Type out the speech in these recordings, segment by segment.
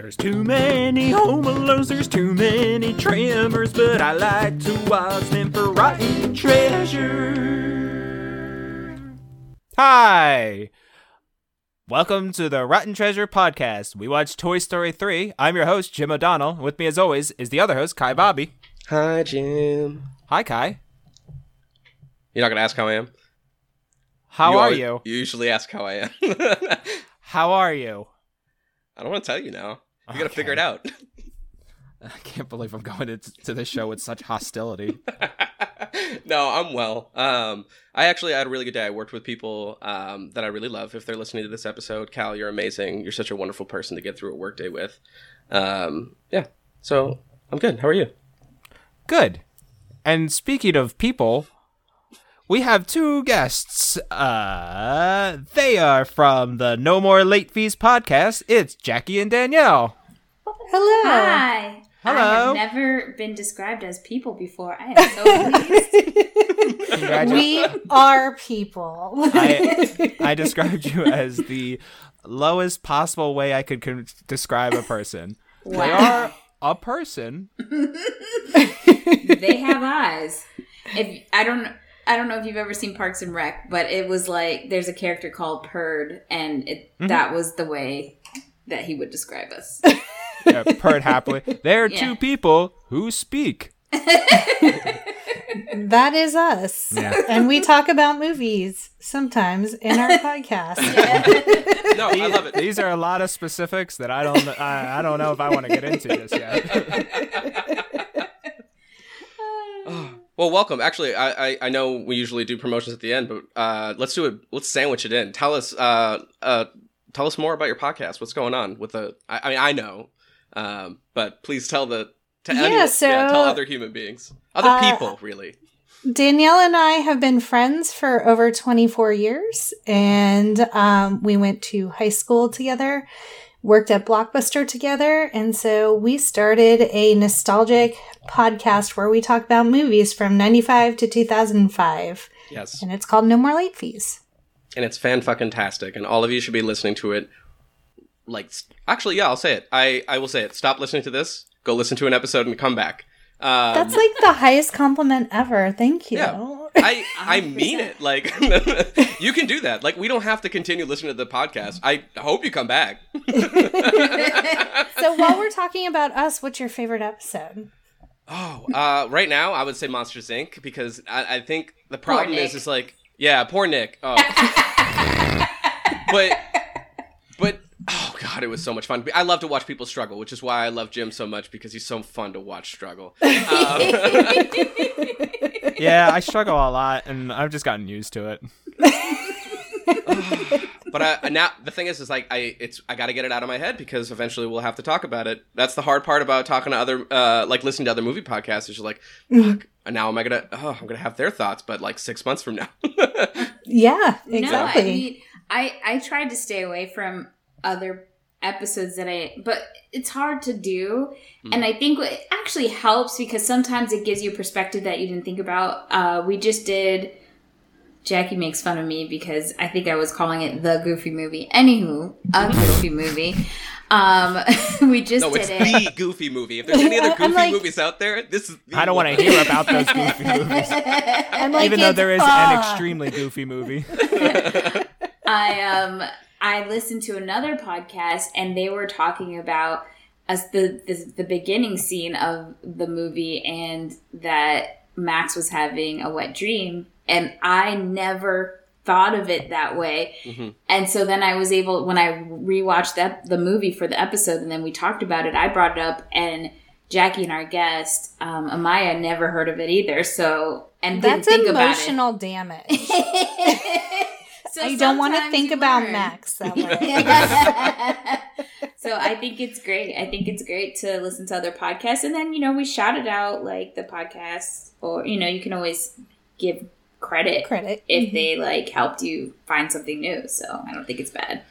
There's too many home alones, there's too many tremors, but I like to watch them for rotten treasure. Hi! Welcome to the Rotten Treasure Podcast. We watch Toy Story 3. I'm your host, Jim O'Donnell. With me, as always, is the other host, Kai Bobby. Hi, Jim. Hi, Kai. You're not gonna ask how I am. How are always- you? You usually ask how I am. How are you? I don't want to tell you now. You gotta Okay. figure it out. I can't believe I'm going to, to this show with such hostility. no, I'm well. Um, I actually had a really good day. I worked with people um, that I really love. If they're listening to this episode, Cal, you're amazing. You're such a wonderful person to get through a workday with. Um, yeah. So I'm good. How are you? Good. And speaking of people, we have two guests. Uh, they are from the No More Late Fees podcast. It's Jackie and Danielle. Hello. Hi. Hello. I Hello. have never been described as people before. I am so pleased. We are people. I, I described you as the lowest possible way I could con- describe a person. They are a person. they have eyes. If I don't I don't know if you've ever seen Parks and Rec, but it was like there's a character called Perd and it Mm-hmm. that was the way that he would describe us. Uh, Perd Hapley. They're Yeah. two people who speak. that is us. Yeah. And we talk about movies sometimes in our podcast. No, I love it. These are a lot of specifics that I don't. I, I don't know if I want to get into this yet. Well, welcome. Actually, I, I I know we usually do promotions at the end, but uh, let's do it. Let's sandwich it in. Tell us uh uh tell us more about your podcast. What's going on with the? I, I mean, I know, um, but please tell the to Yeah, anyone- so- tell other human beings, other Uh, people, really. Danielle and I have been friends for over 24 years, and um, we went to high school together, worked at Blockbuster together, and so we started a nostalgic podcast where we talk about movies from 95 to 2005, Yes, and it's called No More Late Fees. and it's fan fucking tastic, and all of you should be listening to it. Like, s- actually, yeah, I'll say it. I I will say it. Stop listening to this. Go listen to an episode and come back. Um, That's like the highest compliment ever. Thank you. Yeah. I I mean it. Like you can do that. Like we don't have to continue listening to the podcast. I hope you come back. So while we're talking about us, what's your favorite episode? oh, uh, right now I would say Monsters Inc. because I, I think the problem is Nick. is like yeah, poor Nick. Oh. but but oh god, it was so much fun. I love to watch people struggle, which is why I love Jim so much because he's so fun to watch struggle. Um, Yeah, I struggle a lot, and I've just gotten used to it. but I, now the thing is, is like I it's I got to get it out of my head because eventually we'll have to talk about it. That's the hard part about talking to other uh like listening to other movie podcasts. Is you're like, fuck. And now am I gonna? Oh, I'm gonna have their thoughts, but like six months from now. Yeah, No, exactly. I mean, I I tried to stay away from other episodes that I, but it's hard to do. Hmm. And I think it actually helps because sometimes it gives you a perspective that you didn't think about. Uh, we just did. Jackie makes fun of me because I think I was calling it the Goofy movie. Anywho, a Goofy movie. Um, we just no, it's did it. the Goofy movie. If there's any other Goofy like- movies out there, this is. The I don't want to hear about those goofy movies, like, even though there is ah. an extremely goofy movie. I um I listened to another podcast and they were talking about us the, the the beginning scene of the movie and that Max was having a wet dream and I never thought of it that way. Mhm. And so then I was able when I rewatched that the movie for the episode and then we talked about it, I brought it up and Jackie and our guest, um, Amaya never heard of it either. So and didn't That's think about it. emotional damage. So I don't want to think about learn. Max that way. so I think it's great. I think it's great to listen to other podcasts, and then you know we shout it out like the podcasts, or you know you can always give credit Credit. if mm-hmm. they like helped you find something new. So I don't think it's bad.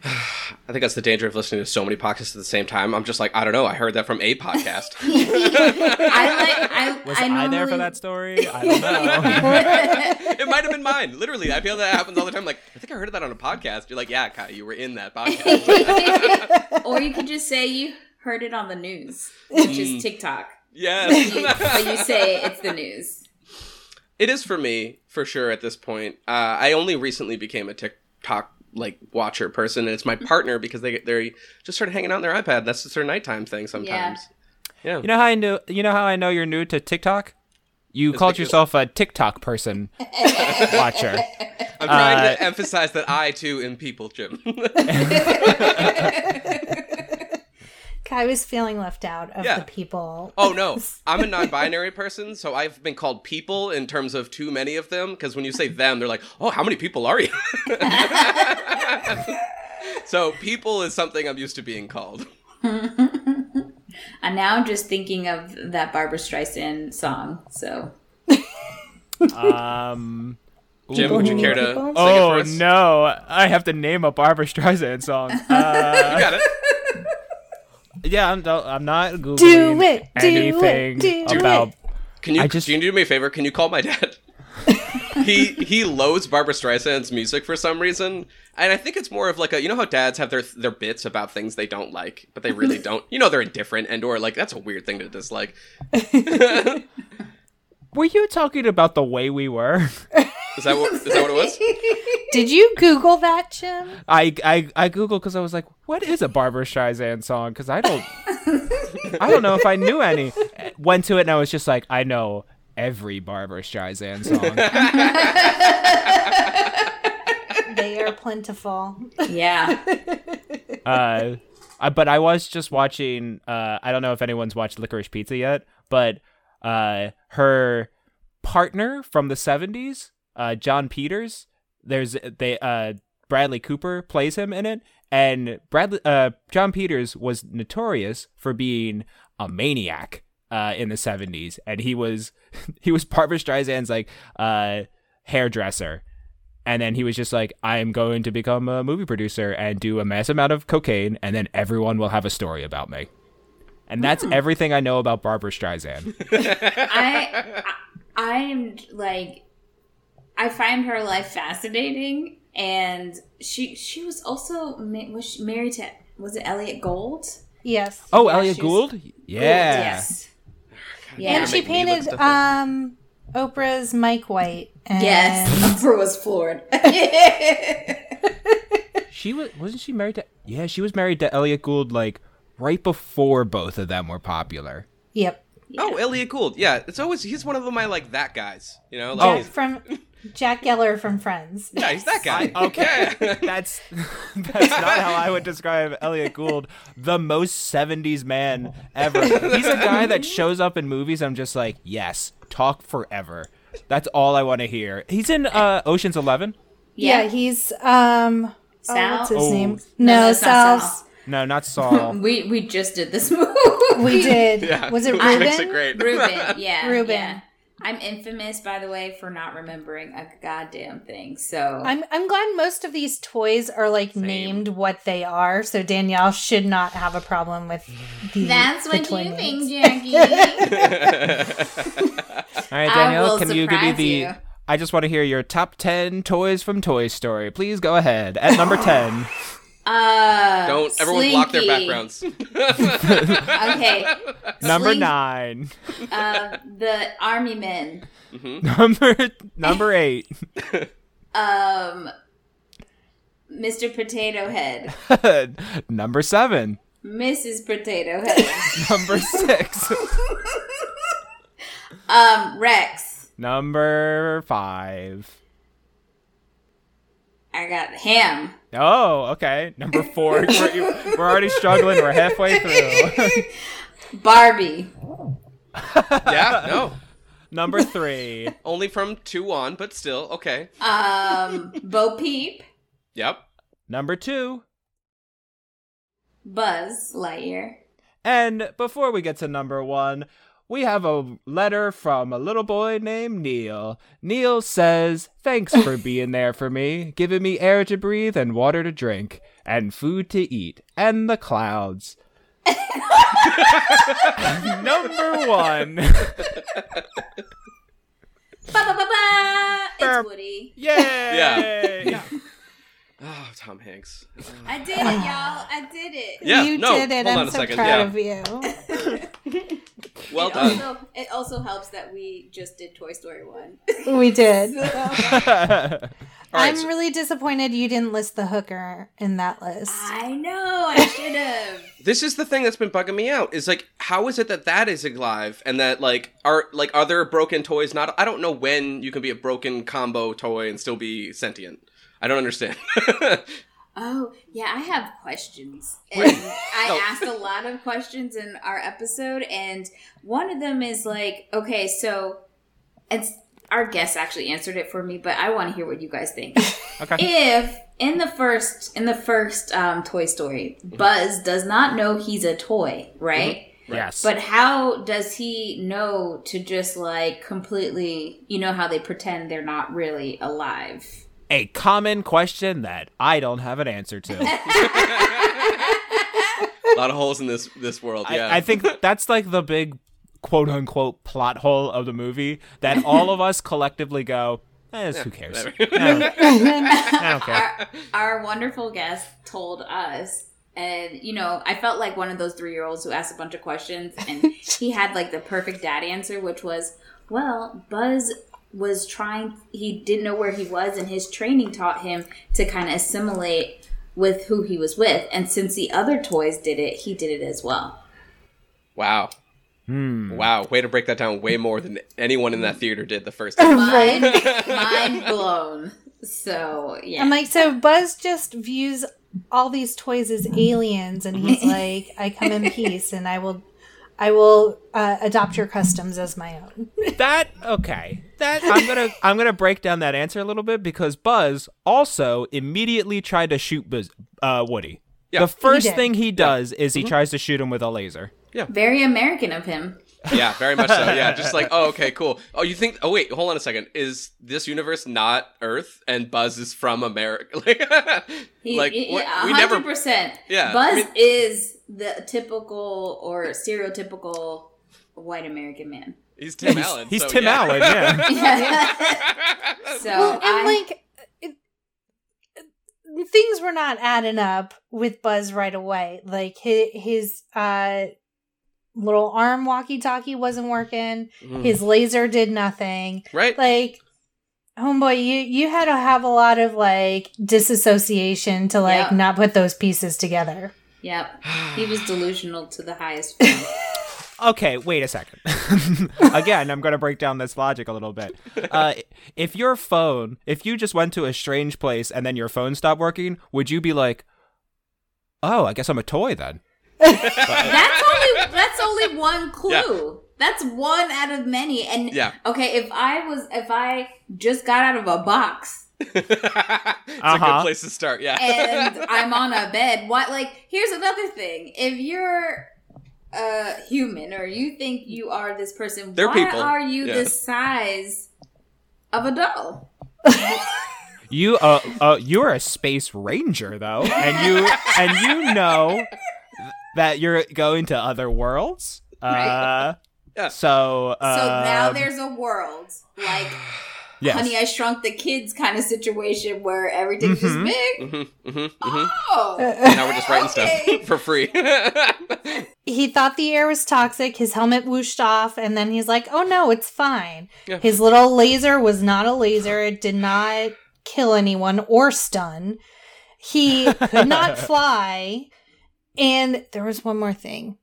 I think that's the danger of listening to so many podcasts at the same time. I'm just like, I don't know. I heard that from a podcast. I like. I Was I, I, there for that story? I don't know. it might have been mine. Literally, I feel that happens all the time. Like, I think think I heard of that on a podcast. You're like, yeah, Kai, you were in that podcast. or you could just say you heard it on the news, which Mm. is TikTok. yes. You- but you say it's the news. It is for me, for sure, at this point. Uh, I only recently became a TikTok like watcher person, and it's my partner because they they just started hanging out on their iPad. That's just their nighttime thing sometimes. Yeah. You know how I know? You know how I know you're new to TikTok? You It's called because- yourself a TikTok person watcher. I'm trying uh, to emphasize that I too am people, Jim. Kai was feeling left out of Yeah. the people. oh no, I'm a non-binary person, so I've been called people in terms of too many of them. Because when you say them, they're like, "Oh, how many people are you?" so people is something I'm used to being called. And now I'm just thinking of that Barbra Streisand song. So Um. Jim, would you care to People? sing it Oh for us? no! I have to name a Barbra Streisand song. Uh, You got it. Yeah, I'm. I'm not googling Do it, do anything it, do about. it. Can you I just- can you do me a favor? Can you call my dad? he he loathes Barbra Streisand's music for some reason, and I think it's more of like a you know how dads have their their bits about things they don't like, but they really don't. You know they're indifferent and or like that's a weird thing to dislike. Were you talking about the way we were? Is that what is that what it was? Did you Google that, Jim? I I I googled because I was like, what is a Barbra Streisand song? Because I don't I don't know if I knew any. Went to it and I was just like, I know every Barbra Streisand song. They are plentiful. yeah, uh, I, but I was just watching. Uh, I don't know if anyone's watched Licorice Pizza yet, but uh, her partner from the '70s, uh, Jon Peters. There's they uh, Bradley Cooper plays him in it, and Bradley uh, John Peters was notorious for being a maniac uh, in the '70s, and he was he was Barbra Streisand's like uh, hairdresser. And then he was just like i'm going to become a movie producer and do a mass amount of cocaine and then everyone will have a story about me. And that's everything i know about barbra streisand. I, I I'm like I find her life fascinating, and she she was also ma- was she married to was it Elliott Gould? Yes. oh Yeah, elliott she was- gould yeah Yes. Yeah. and she make me look painted um Oprah's Mike White. And Yes. Oprah was floored. she was wasn't she married to yeah she was married to elliott gould like right before both of them were popular Yep. Oh, Elliott Gould. Yeah, it's always he's one of my like that guys. You know, like, Oh. From Jack Geller from Friends. yeah, he's that guy. okay that's that's not how i would describe elliott gould the most 70s man ever he's a guy that shows up in movies i'm just like yes talk forever that's all i want to hear he's in uh oceans 11 Yeah, he's um oh, Sal? what's his Oh. name? No, No, not Sal's. Sal. no not saul we we just did this movie. We did. Yeah, Was it which Reuben? makes it great. Reuben, yeah. Reuben. yeah. I'm infamous, by the way, for not remembering a goddamn thing. So I'm I'm glad most of these toys are like named what they are, so Danielle should not have a problem with the. that's the what toy you names. think, Jackie. all right danielle can you give me the you. i just want to hear your top 10 toys from toy story please go ahead at number 10 Uh, Don't everyone block their backgrounds. Okay, number Slink- 9 uh, the army men. number number 8 Um, Mr. Potato Head, number 7 Mrs. Potato Head, number 6 um, Rex. number 5 I got Hamm. Oh, okay. Number four. we're, we're already struggling. We're halfway through. Barbie. yeah, no. Number three. Only from two on, but still okay. Um, Bo Peep. Yep. Number two. Buzz Lightyear. And before we get to number one, we have a letter from a little boy named Neil. Neil says, Thanks for being there for me, giving me air to breathe and water to drink, and food to eat, and the clouds. number one. Ba ba ba ba. Burp. It's Woody. Yay! Yeah. Oh, Tom Hanks. I did it, y'all. I did it. Yeah, you no, did it. hold I'm on a so second, proud yeah. of you. Well it done. Also, it also helps that we just did Toy Story 1. We did. All right, I'm so- really disappointed you didn't list the hooker in that list. I know. I should have. This is the thing that's been bugging me out. Is like, how is it that that is alive, and that like are like are there broken toys? Not, I don't know when you can be a broken combo toy and still be sentient. I don't understand. Oh, yeah, I have questions. And I asked a lot of questions in our episode, and one of them is like, okay, so it's our guest actually answered it for me, but I want to hear what you guys think. okay. if in the first in the first um, Toy Story, Buzz does not know he's a toy, right? Yes. But how does he know to just like completely, you know, how they pretend they're not really alive? A common question that I don't have an answer to. a lot of holes in this this world. Yeah, I, I think that's like the big quote unquote plot hole of the movie that all of us collectively go, eh, who cares? whatever. Yeah, I don't care. our, our wonderful guest told us and you know i felt like one of those three year olds who asked a bunch of questions and he had like the perfect dad answer which was well buzz was trying he didn't know where he was and his training taught him to kind of assimilate with who he was with. And since the other toys did it he did it as well. Wow, Hmm. wow, way to break that down way more than anyone in that theater did the first time. mind, mind blown. So yeah. I'm like, so Buzz just views all these toys as aliens, and he's like, I come in peace, and I will, I will uh, adopt your customs as my own. That okay. That I'm gonna I'm gonna break down that answer a little bit because Buzz also immediately tried to shoot Buzz, uh, Woody. Yeah. The first did. thing he does is he tries to shoot him with a laser. Yeah. very american of him Yeah, very much so. Yeah, just like, oh, okay, cool. Oh, you think? Oh, wait, hold on a second. Is this universe not Earth and Buzz is from America? Like, He, like he- what- yeah, we never. 100%. Yeah, Buzz I mean- is the typical or stereotypical white American man. He's Tim Allen. He's so Tim yeah. Allen, yeah. so Well, and I, like, it, it- things were not adding up with Buzz right away. Like his, his uh, little arm walkie-talkie wasn't working. Mm. His laser did nothing. right? like homeboy you you had to have a lot of like disassociation to like Yeah. not put those pieces together yep, he was delusional to the highest form. Okay, wait a second. Again, I'm going to break down this logic a little bit. Uh, if your phone, if you just went to a strange place and then your phone stopped working, would you be like, "Oh, I guess I'm a toy then"? that's only that's only one clue. That's one out of many. And Yeah. okay, if I was if I just got out of a box it's a good Uh-huh. place to start. Yeah. and I'm on a bed. What? Like, here's another thing. If you're a human or you think you are this person, They're why people. are you Yeah. the size of a doll? You uh, uh you're a space ranger though, and you and you know that you're going to other worlds. Uh, Right. Yeah. So uh, so now there's a world like yes. Honey, I Shrunk the Kids kind of situation where everything's Mhm. just big. Mm-hmm, hmm hmm Oh, Now we're just writing Okay. stuff for free. he thought the air was toxic his helmet whooshed off and then he's like oh no it's fine Yeah. his little laser was not a laser it did not kill anyone or stun he could not fly and there was one more thing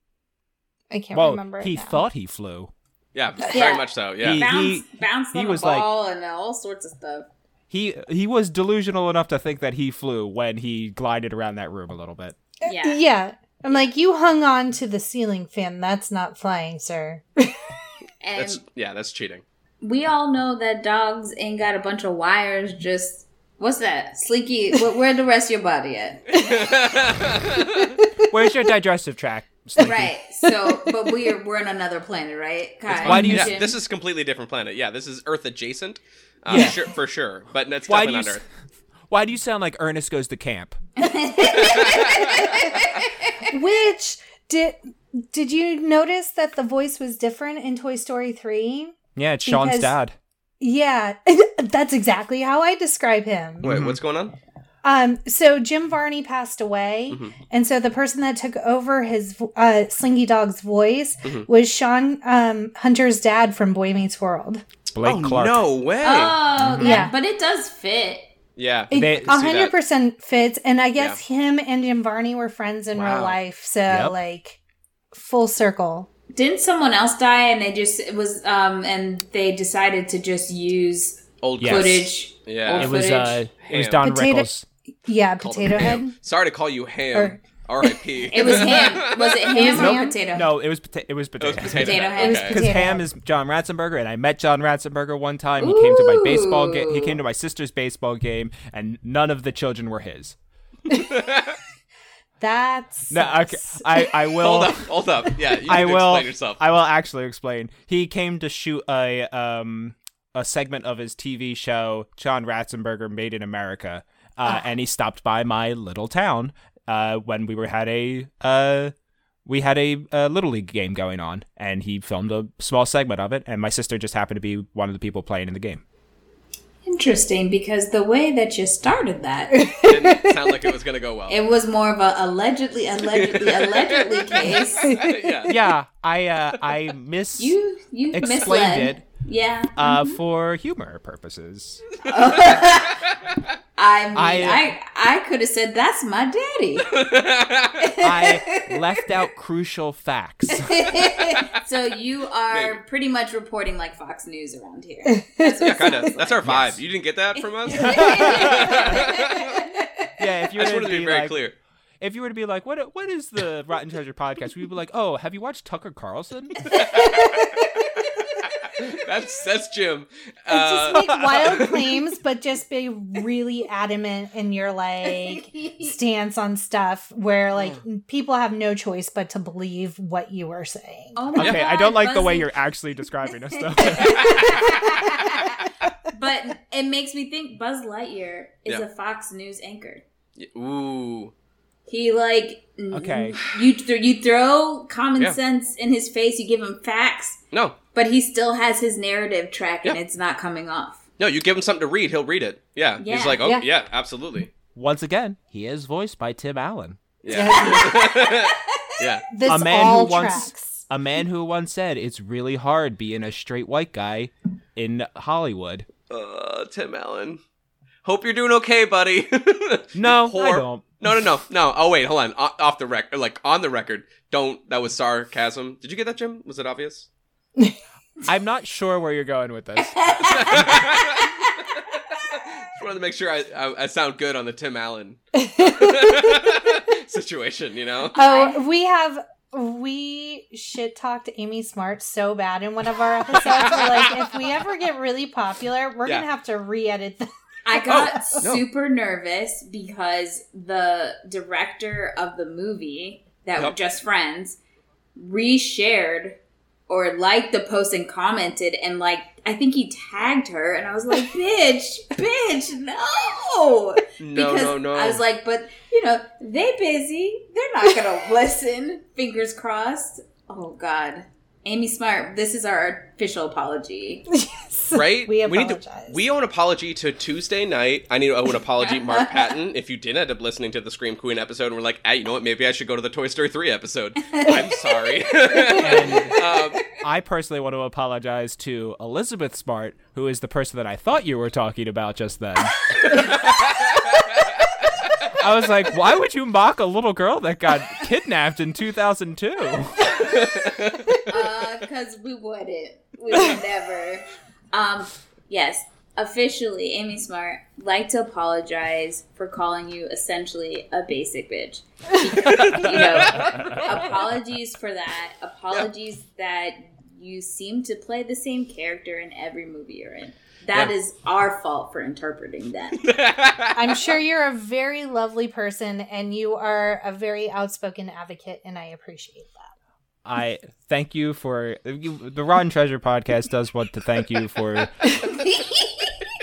i can't well, remember it he now. thought he flew. Yeah, very Yeah. much so. Yeah. He- bounce, bounced he on was a like- ball and all sorts of stuff. He he was delusional enough to think that he flew when he glided around that room a little bit. Yeah. Uh, yeah i'm like you hung on to the ceiling fan that's not flying sir And that's yeah, that's cheating. we all know that dogs ain't got a bunch of wires just what's that slinky where, where the rest of your body at Where's your digestive tract? Slinky? right so but we're we're on another planet right Kai, Why do you- Yeah, this is a completely different planet. Yeah, this is Earth adjacent. Uh, Yeah. sure, for sure. But it's Why do definitely you not s- Earth. Why do you sound like Ernest goes to camp? Which did did you notice that the voice was different in Toy Story 3? Yeah, it's Sean's Because- dad. Yeah, that's exactly how I describe him. Wait, Mhm. what's going on? Um, so Jim Varney passed away, Mhm. and so the person that took over his vo- uh, Slinky Dog's voice Mhm. was Sean um, Hunter's dad from Boy Meets World. Blake oh Clark. no way! Oh, that- Yeah. but it does fit. yeah, It a hundred percent fits, and I guess him and Jim Varney were friends in Wow. real life, so Yep. like full circle. Didn't someone else die and they just it was um and they decided to just use old Yes. footage? Yeah, old It was uh, it was Don Potato- Rickles. Yeah, Potato Head. Ham. Sorry to call you ham. Or- R.I.P. It was ham. Was it ham or ham? potato? No, it was pota- it was It potato. was potato, Potato head. head. Okay. Because Hamm is John Ratzenberger, and I met John Ratzenberger one time. He came to my baseball game. He came to my sister's baseball game, and none of the children were his. That's No, okay, I I will. Hold up, hold up. Yeah, you I to will. explain yourself. I will actually explain. He came to shoot a um a segment of his TV show, John Ratzenberger Made in America, uh, and he stopped by my little town uh, when we were had a uh we had a, uh little league game going on, and he filmed a small segment of it, and my sister just happened to be one of the people playing in the game. Interesting, because the way that you started that, Didn't sound like it was gonna go well. it was more of a allegedly, allegedly, allegedly case. yeah. Yeah, I uh, I miss You you explained misled. it Yeah. uh, for humor purposes. I mean, I- I I, could have said that's my daddy. I left out crucial facts. so you are Maybe. pretty much reporting like Fox News around here. That's Yeah, kind of. sounds That's our like. vibe. You didn't get that from us? Yeah, if you I were just to wanted to be be very like, clear. if you were to be like, what what is the Rotten Treasure podcast? We'd be like, oh, have you watched Tucker Carlson? That's that's Jim. And Uh, just make wild claims, but just be really adamant in your like stance on stuff where like people have no choice but to believe what you are saying. Oh my Okay, I don't like the way you're actually describing us, though. but it makes me think Buzz Lightyear is Yeah. a Fox News anchor. ooh. He like Okay. You th- you throw common Yeah. sense in his face. You give him facts, No, but he still has his narrative track, and it's not coming off. no. You give him something to read, he'll read it. Yeah. Yeah. He's like, oh Yeah. yeah, absolutely. Once again, he is voiced by Tim Allen, Yeah. yeah. This a man all who once tracks. a man who once said it's really hard being a straight white guy in Hollywood. Uh, Tim Allen. Hope you're doing okay, buddy. No, You I don't. No, no, no, no. Oh wait, hold on. O- off the record, like on the record. Don't. That was sarcasm. Did you get that, Jim? Was it obvious? I'm not sure where you're going with this. Just wanted to make sure I, I, I sound good on the Tim Allen situation. You know. Oh, we have we shit talked Amy Smart so bad in one of our episodes. We're like, if we ever get really popular, we're Yeah. gonna have to re-edit. Them. I oh, got Oh, no. super nervous because the director of the movie that were Yep. just friends reshared or liked the post and commented and like I think he tagged her and I was like, bitch, bitch, no. No, because no, no. I was like, but you know, they busy. They're not gonna listen. Fingers crossed. Oh God. Amy Smart, this is our official apology. yes. right? We need to. We owe an apology to Tuesday Knight. I need to owe an apology, Mark Patton. If you didn't end up listening to the Scream Queen episode and we're like, hey, you know what? Maybe I should go to the Toy Story three episode. I'm sorry. um, I personally want to apologize to Elizabeth Smart, who is the person that I thought you were talking about just then. I was like, why would you mock a little girl that got kidnapped in 2002? Uh, because we wouldn't. We would never. Um, yes, officially, Amy Smart like to apologize for calling you essentially a basic bitch. you know, apologies for that. Apologies that you seem to play the same character in every movie you're in. That Yeah. is our fault for interpreting that. I'm sure you're a very lovely person, and you are a very outspoken advocate, and I appreciate that. I thank you for you, the Rotten Treasure podcast does want to thank you for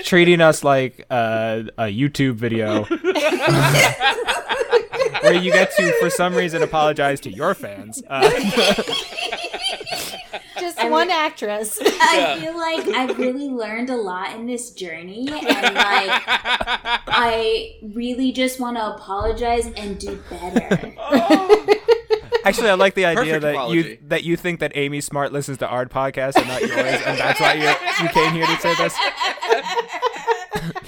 treating us like uh, a YouTube video where you get to, for some reason, apologize to your fans. Uh, Just one actress. I feel like I've really learned a lot in this journey, and like I really just want to apologize and do better. Actually, I like the idea Perfect that apology. you that you think that Amy Smart listens to our podcast and not yours, and that's why you you came here to say this.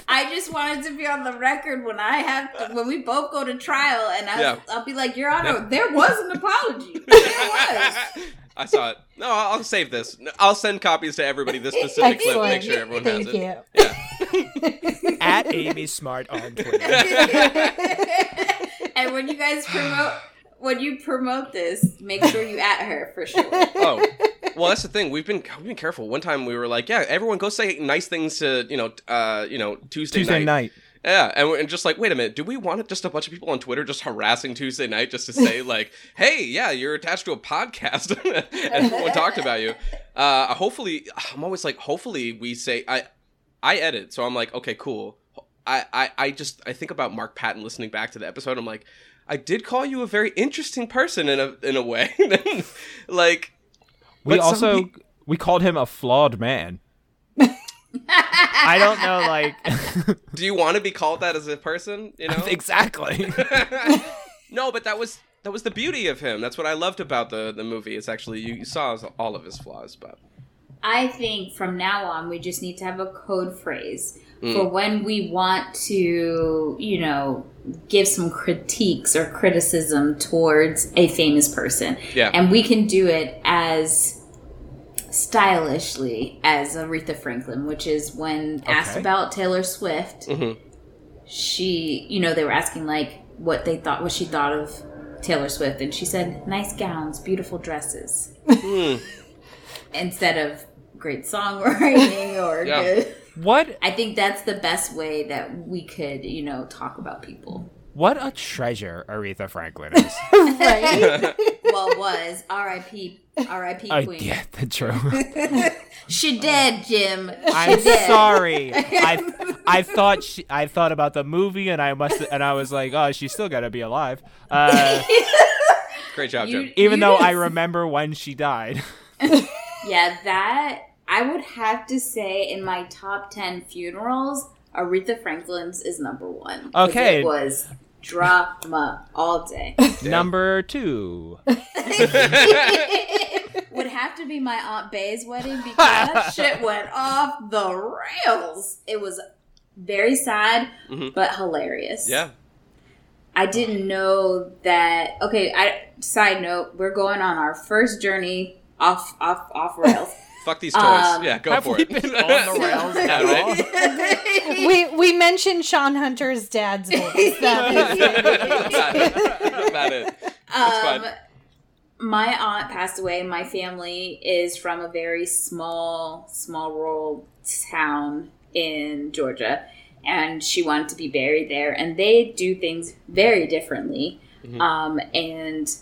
I just wanted to be on the record when I have to, when we both go to trial, and I, Yeah. I'll be like, Your Honor, Yeah. there was an apology. There was. I saw it. No, I'll I'll save this. I'll send copies to everybody this specific clip. Excellent. Make sure everyone Thank has it. Yeah. At Amy Smart on Twitter. and when you guys promote when you promote this, make sure you at her for sure. Oh, well, that's the thing. We've been we've been careful. One time we were like, yeah, everyone go say nice things to you know, uh, you know, Tuesday, Tuesday Knight. Yeah, and, we're, and just like, wait a minute, do we want just a bunch of people on Twitter just harassing Tuesday Knight just to say like, hey, yeah, you're attached to a podcast and everyone talked about you? Uh, hopefully, I'm always like, hopefully we say I, I edit, so I'm like, okay, cool. I, I, I just I think about Mark Patton listening back to the episode. I'm like, I did call you a very interesting person in a in a way, like. We also pe- we called him a flawed man. I don't know, like do you want to be called that as a person? You know, exactly. no, but that was that was the beauty of him. That's what I loved about the the movie. It's actually you, you saw all of his flaws, but I think from now on we just need to have a code phrase for when we want to, you know, give some critiques or criticism towards a famous person. Yeah. And we can do it as stylishly as Aretha Franklin, which is when asked Okay. about Taylor Swift, Mhm. she, you know, they were asking like what they thought, what she thought of Taylor Swift, and she said, "Nice gowns, beautiful dresses," Hmm. instead of great songwriting or Yeah. good. What I think that's the best way that we could, you know, talk about people. what a treasure Aretha Franklin is. right? Well, was R.I.P. R.I.P. oh Queen. yeah, the true. She dead, Jim. She I'm dead. sorry. I I thought she, I thought about the movie and I must and I was like, oh, she's still gotta be alive. Uh, great job, You- Jim. even you though I remember when she died. Yeah, that I would have to say in my top ten funerals, Aretha Franklin's is number one. Okay. it was drama all day. Number two. would have to be my aunt Bay's wedding because that shit went off the rails. It was very sad, Mhm. but hilarious. Yeah. I didn't know that. Okay, I side note, we're going on our first journey off off off rails. Fuck these toys. Um, yeah, go Have for we it. been on the rails at all? we we mentioned Sean Hunter's dad's voice. That is about it. That's about fine. Um, my aunt passed away. My family is from a very small, small rural town in Georgia, and she wanted to be buried there. And they do things very differently. Mhm. Um, and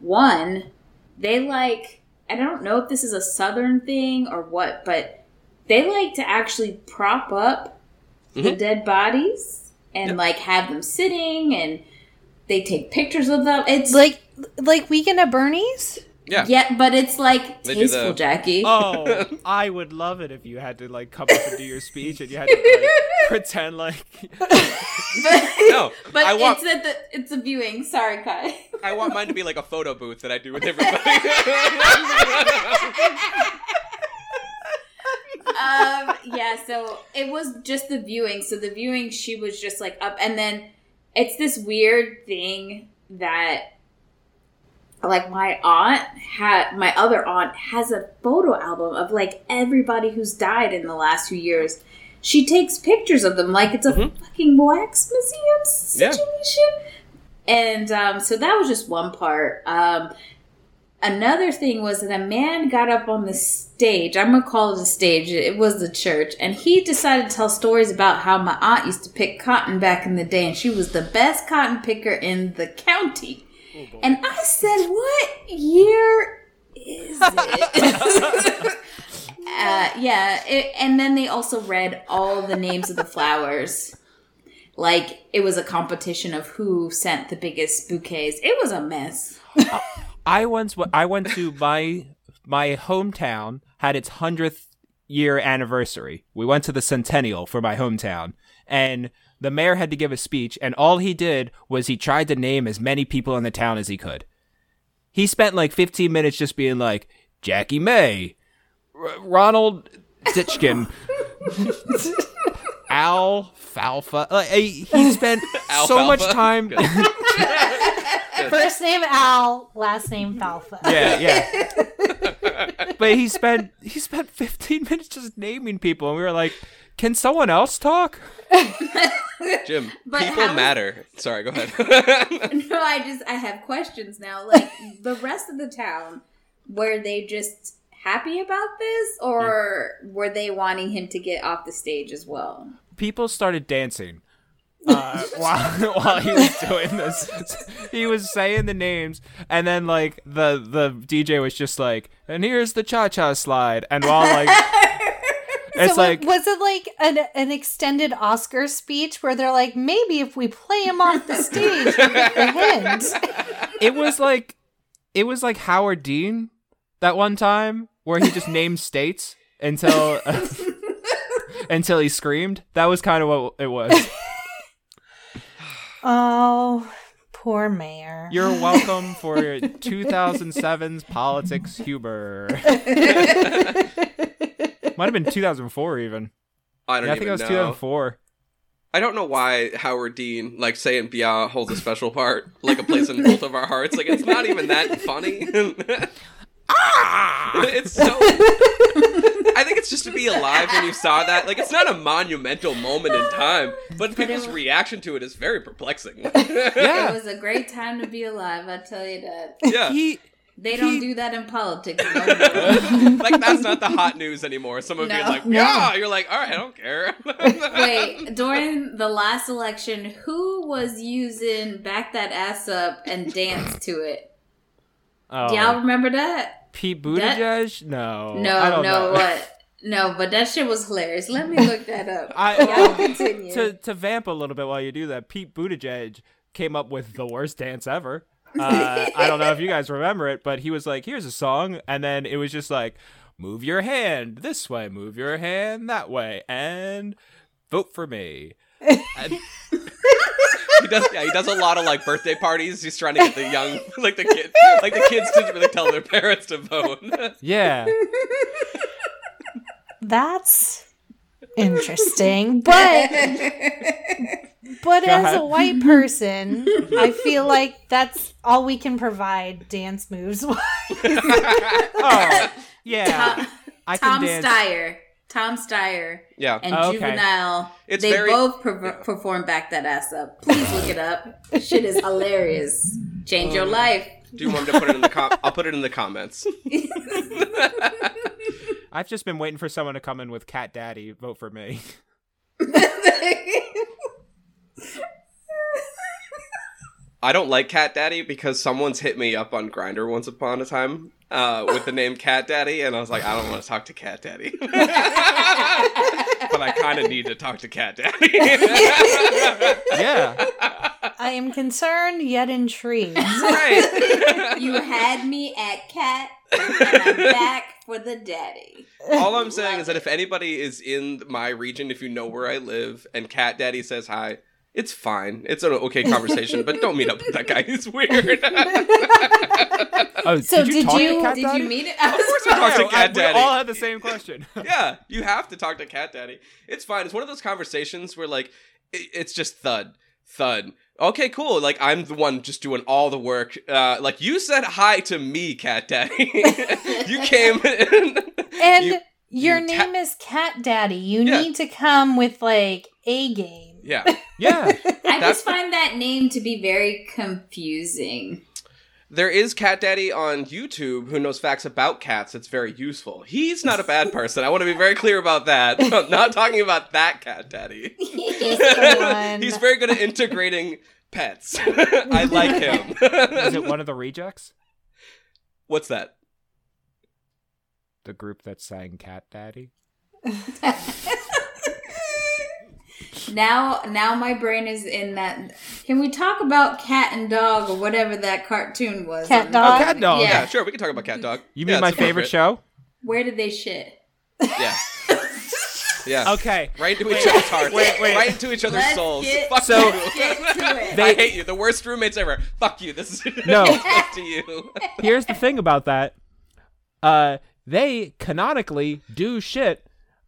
one, they like, and I don't know if this is a southern thing or what, but they like to actually prop up the Mhm. dead bodies and Yep. like have them sitting and they take pictures of them. It's like like Weekend at Bernie's. Yeah. yeah, but it's like They tasteful, the- Jackie. Oh, I would love it if you had to like come up and do your speech and you had to like, pretend like but No, but I want it's at the it's a viewing. Sorry, Kai. I want mine to be like a photo booth that I do with everybody. um, yeah, so it was just the viewing. So the viewing, she was just like up, and then it's this weird thing that, like, my aunt had, my other aunt has a photo album of like everybody who's died in the last few years. She takes pictures of them like it's a Mhm. fucking wax museum Yeah. situation. And um, so that was just one part. Um, another thing was that a man got up on the stage. I'm gonna call it a stage. It was the church, and he decided to tell stories about how my aunt used to pick cotton back in the day, and she was the best cotton picker in the county. And I said, "What year is it?" uh, yeah, it, and then they also read all the names of the flowers. Like it was a competition of who sent the biggest bouquets. It was a mess. I once w- I went to my my hometown had its 100th year anniversary. We went to the Centennial for my hometown, and the mayor had to give a speech, and all he did was he tried to name as many people in the town as he could. He spent like 15 minutes just being like, Jackie May, R- Ronald Ditchkin, Alfalfa. Like, he he spent so much time. First name Al, last name Falfa. yeah, yeah. but he spent he spent 15 minutes just naming people, and we were like, "Can someone else talk?" Jim, But people how- matter. Sorry, go ahead. No, I just I have questions now. Like the rest of the town, were they just happy about this, or were they wanting him to get off the stage as well? People started dancing. Uh, while while he was doing this, he was saying the names, and then like the the DJ was just like, "And here's the cha cha slide," and while like it's so like was it like an, an extended Oscar speech where they're like, maybe if we play him off the stage, we'll get the hint. it was like it was like Howard Dean that one time where he just named states until until he screamed. That was kind of what it was. Oh, poor mayor. You're welcome for 2007's politics humor. Might have been 2004 even. I don't know. Yeah, I think it was know. 2004. I don't know why Howard Dean, like saying Bia holds a special part, like a place in both of our hearts. Like it's not even that funny. Ah! it's so. I think it's just to be alive when you saw that. Like it's not a monumental moment in time, but people's it- reaction to it is very perplexing. Yeah. It was a great time to be alive. I tell you that. yeah. He They don't He- do that in politics. like that's not the hot news anymore. Someone being No. like, No. "Yeah," you're like, "All right, I don't care." Wait, during the last election, who was using "Back That Ass Up" and dance to it? oh, Do y'all oh. remember that? Pete Buttigieg? no. No, I don't no, know. what? No, but that shit was hilarious. Let me look that up. I- Y'all continue. to to vamp a little bit while you do that, Pete Buttigieg came up with the worst dance ever. Uh, I don't know if you guys remember it, but he was like, "Here's a song," and then it was just like, "Move your hand this way, move your hand that way, and vote for me." And- he does. Yeah, he does a lot of like birthday parties. He's trying to get the young, like the kids, like the kids to really tell their parents to vote. yeah, That's interesting. But but Go as a white person, I feel like that's all we can provide dance moves. oh yeah, Tom, I can Tom dance. Steyer, Tom Steyer, yeah, and Oh, okay. Juvenile. It's they very- both per- perform "Back That Ass Up." Please look it up. Shit is hilarious. Change Um, your life. Do you want me to put it in the com? I'll put it in the comments. I've just been waiting for someone to come in with Cat Daddy. Vote for me. I don't like Cat Daddy because someone's hit me up on Grindr once upon a time uh, with the name Cat Daddy, and I was like, I don't want to talk to Cat Daddy, but I kind of need to talk to Cat Daddy. Yeah, I am concerned yet intrigued. right. you had me at cat, and I'm back for the daddy. All I'm saying is that if anybody is in my region, if you know where I live, and Cat Daddy says hi, it's fine. It's an okay conversation, but don't meet up with that guy. He's weird. Oh, So did you did talk you- to Cat Did Daddy? you meet it? Of course I talked to Cat I- Daddy. We all had the same question. yeah, you have to talk to Cat Daddy. It's fine. It's one of those conversations where like it, it's just thud, thud. Okay, cool. Like I'm the one just doing all the work. Uh, like you said hi to me, Cat Daddy. you came. In, And You- your you ta- name is Cat Daddy. You Yeah. need to come with like a game. yeah, yeah, I just find that name to be very confusing. There is Cat Daddy on YouTube who knows facts about cats. It's very useful. He's not a bad person. I want to be very clear about that. I'm not talking about that Cat Daddy. Just. He's very good at integrating pets. I like him. is it one of the rejects? What's that? The group that sang Cat Daddy. Now now my brain is in that. Can we talk about cat and dog or whatever that cartoon was? Cat Dog? Oh, Cat Dog. Yeah. Yeah, sure. We can talk about cat dog. You Yeah, mean my favorite show? Where did they shit? Yeah. Yeah. Okay. Right into each other's hearts. wait, wait. Right into each other's Let's souls. get- Fuck So- you. Get to it. They- I hate you. The worst roommates ever. Fuck you. This is No. up to you. Here's the thing about that. Uh, they canonically do shit,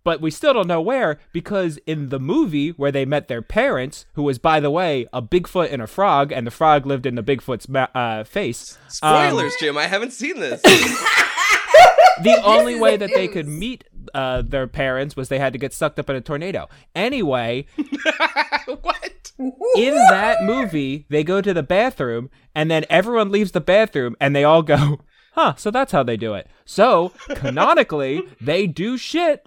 but we still don't know where because in the movie where they met their parents, who was by the way a Bigfoot and a frog, and the frog lived in the Bigfoot's ma- uh, face. um, Spoilers, Jim. I haven't seen this. the only way that they could meet uh, their parents was they had to get sucked up in a tornado. Anyway, what? in that movie, they go to the bathroom, and then everyone leaves the bathroom, and they all go, huh, so that's how they do it. So, canonically, they do shit,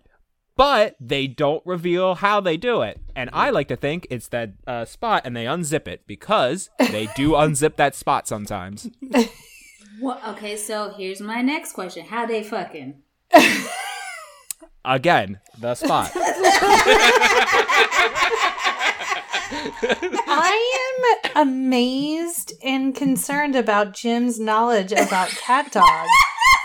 but they don't reveal how they do it. And I like to think it's that uh, spot, and they unzip it, because they do unzip that spot sometimes. What? Okay, so here's my next question: How they fucking? Again, the spot. I am amazed and concerned about Jim's knowledge about cat dogs.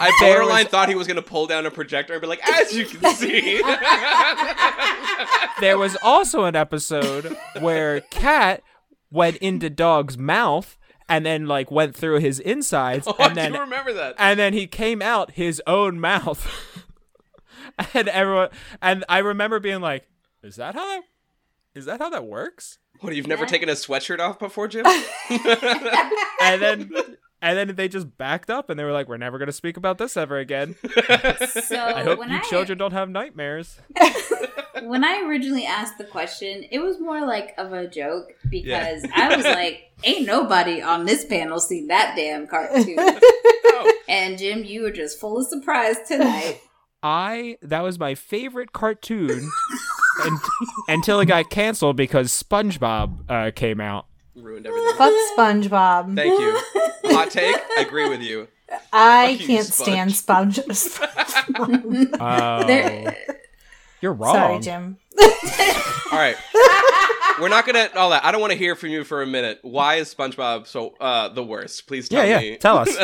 I borderline was- thought he was going to pull down a projector and be like, as you can see. there was also an episode where Cat went into Dog's mouth and then like went through his insides oh, I and then do remember that. and then he came out his own mouth. and everyone and I remember being like, "Is that how that is that how that works?" What, you've never Yeah. taken a sweatshirt off before, Jim? And then and then they just backed up and they were like, "We're never going to speak about this ever again." So I hope when you I children don't have nightmares. when I originally asked the question, it was more like of a joke because I was like, "Ain't nobody on this panel seen that damn cartoon." oh, and Jim, you were just full of surprise tonight. I that was my favorite cartoon and, until it got canceled because SpongeBob uh, came out. Ruined everything. Fuck SpongeBob. Thank you. Hot take. I agree with you. I Fuck can't Sponge. stand Sponge. Oh, you're wrong. Sorry, Jim. All right. We're not gonna all that. I don't want to hear from you for a minute. Why is SpongeBob so uh the worst? Please tell Yeah, yeah, me. tell us.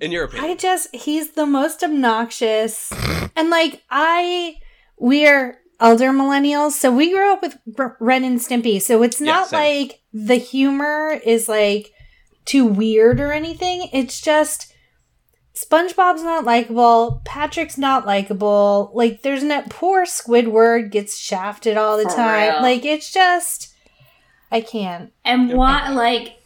In your opinion. I just he's the most obnoxious. and like I we're elder millennials, so we grew up with R- Ren and Stimpy. So it's not same. like the humor is like too weird or anything. It's just SpongeBob's not likable, Patrick's not likable. Like there's no poor Squidward gets shafted all the For time. real. Like it's just I can't. And why, like,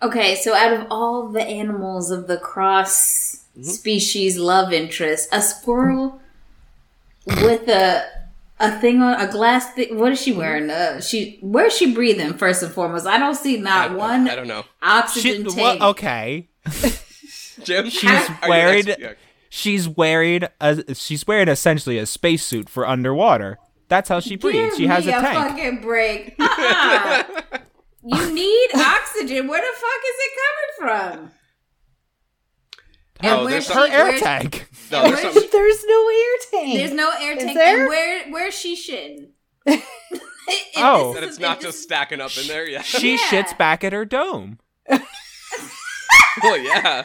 okay, so out of all the animals of the cross mm-hmm. species love interest, a squirrel with a a thing on a glass thing. What is she wearing? Uh, she where's she breathing? First and foremost, I don't see I, not one I don't know. oxygen She, tank. well, okay. Jim, She's wearing she's wearing a she's wearing essentially a spacesuit for underwater. That's how she breathes. Give she has me a tank. fucking break. Uh-uh. you need oxygen. Where the fuck is it coming from? And Oh, where there's she- Her air where- tank. No, there's Where's. There's no air tank. There's no air Is tank. there? And where where's she shitting? Oh. this That is it's not just this- stacking up in there. Yeah. She Yeah. shits back at her dome. well, yeah.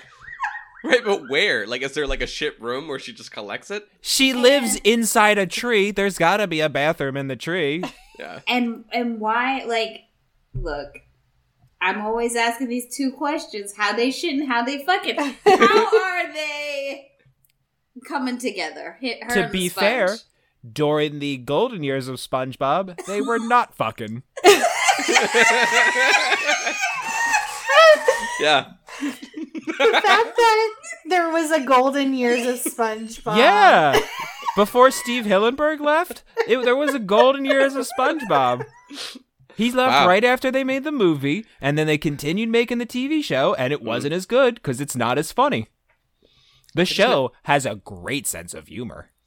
Right, but where? Like, is there like a shit room where she just collects it? She lives inside a tree. There's got to be a bathroom in the tree. Yeah. and and why? Like, look, I'm always asking these two questions: how they shitting, how they fucking. How are they coming together? Hit her to be fair, during the golden years of SpongeBob, they were not fucking. Yeah. the fact that there was a golden years of SpongeBob. Yeah. Before Steve Hillenburg left, it, there was a golden years of SpongeBob. He left Wow. right after they made the movie, and then they continued making the TV show, and it mm-hmm. wasn't as good because it's not as funny. The show has a great sense of humor.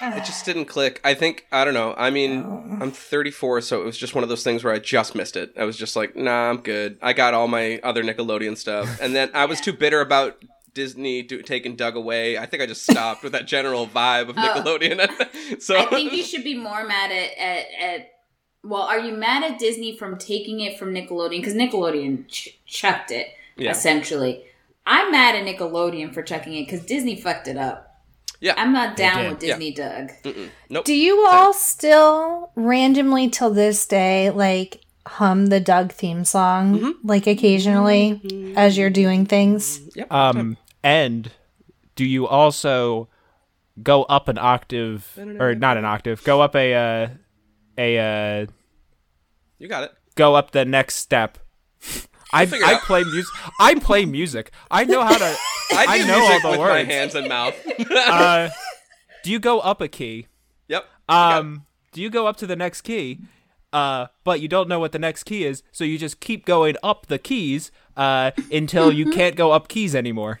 It just didn't click. I think I don't know. I mean, Oh. I'm 34, so it was just one of those things where I just missed it. I was just like, nah, I'm good. I got all my other Nickelodeon stuff, and then I was too bitter about Disney do, taking Doug away. I think I just stopped with that general vibe of Oh. Nickelodeon. so I think you should be more mad at, at, at well, are you mad at Disney from taking it from Nickelodeon? Because Nickelodeon ch- chucked it, Yeah. essentially. I'm mad at Nickelodeon for chucking it because Disney fucked it up. Yeah. I'm not down with Disney Doug. Mm-mm. nope. Do you all still randomly till this day like hum the Doug theme song Mhm. like occasionally as you're doing things? Yep. Um, and do you also go up an octave, or not an octave? Go up a uh, a uh, you got it. go up the next step. I I out. play music. I play music. I know how to. I do know music all with the my hands and mouth. Uh, do you go up a key? yep. Um, do you go up to the next key? Uh, but you don't know what the next key is, so you just keep going up the keys uh, until you can't go up keys anymore.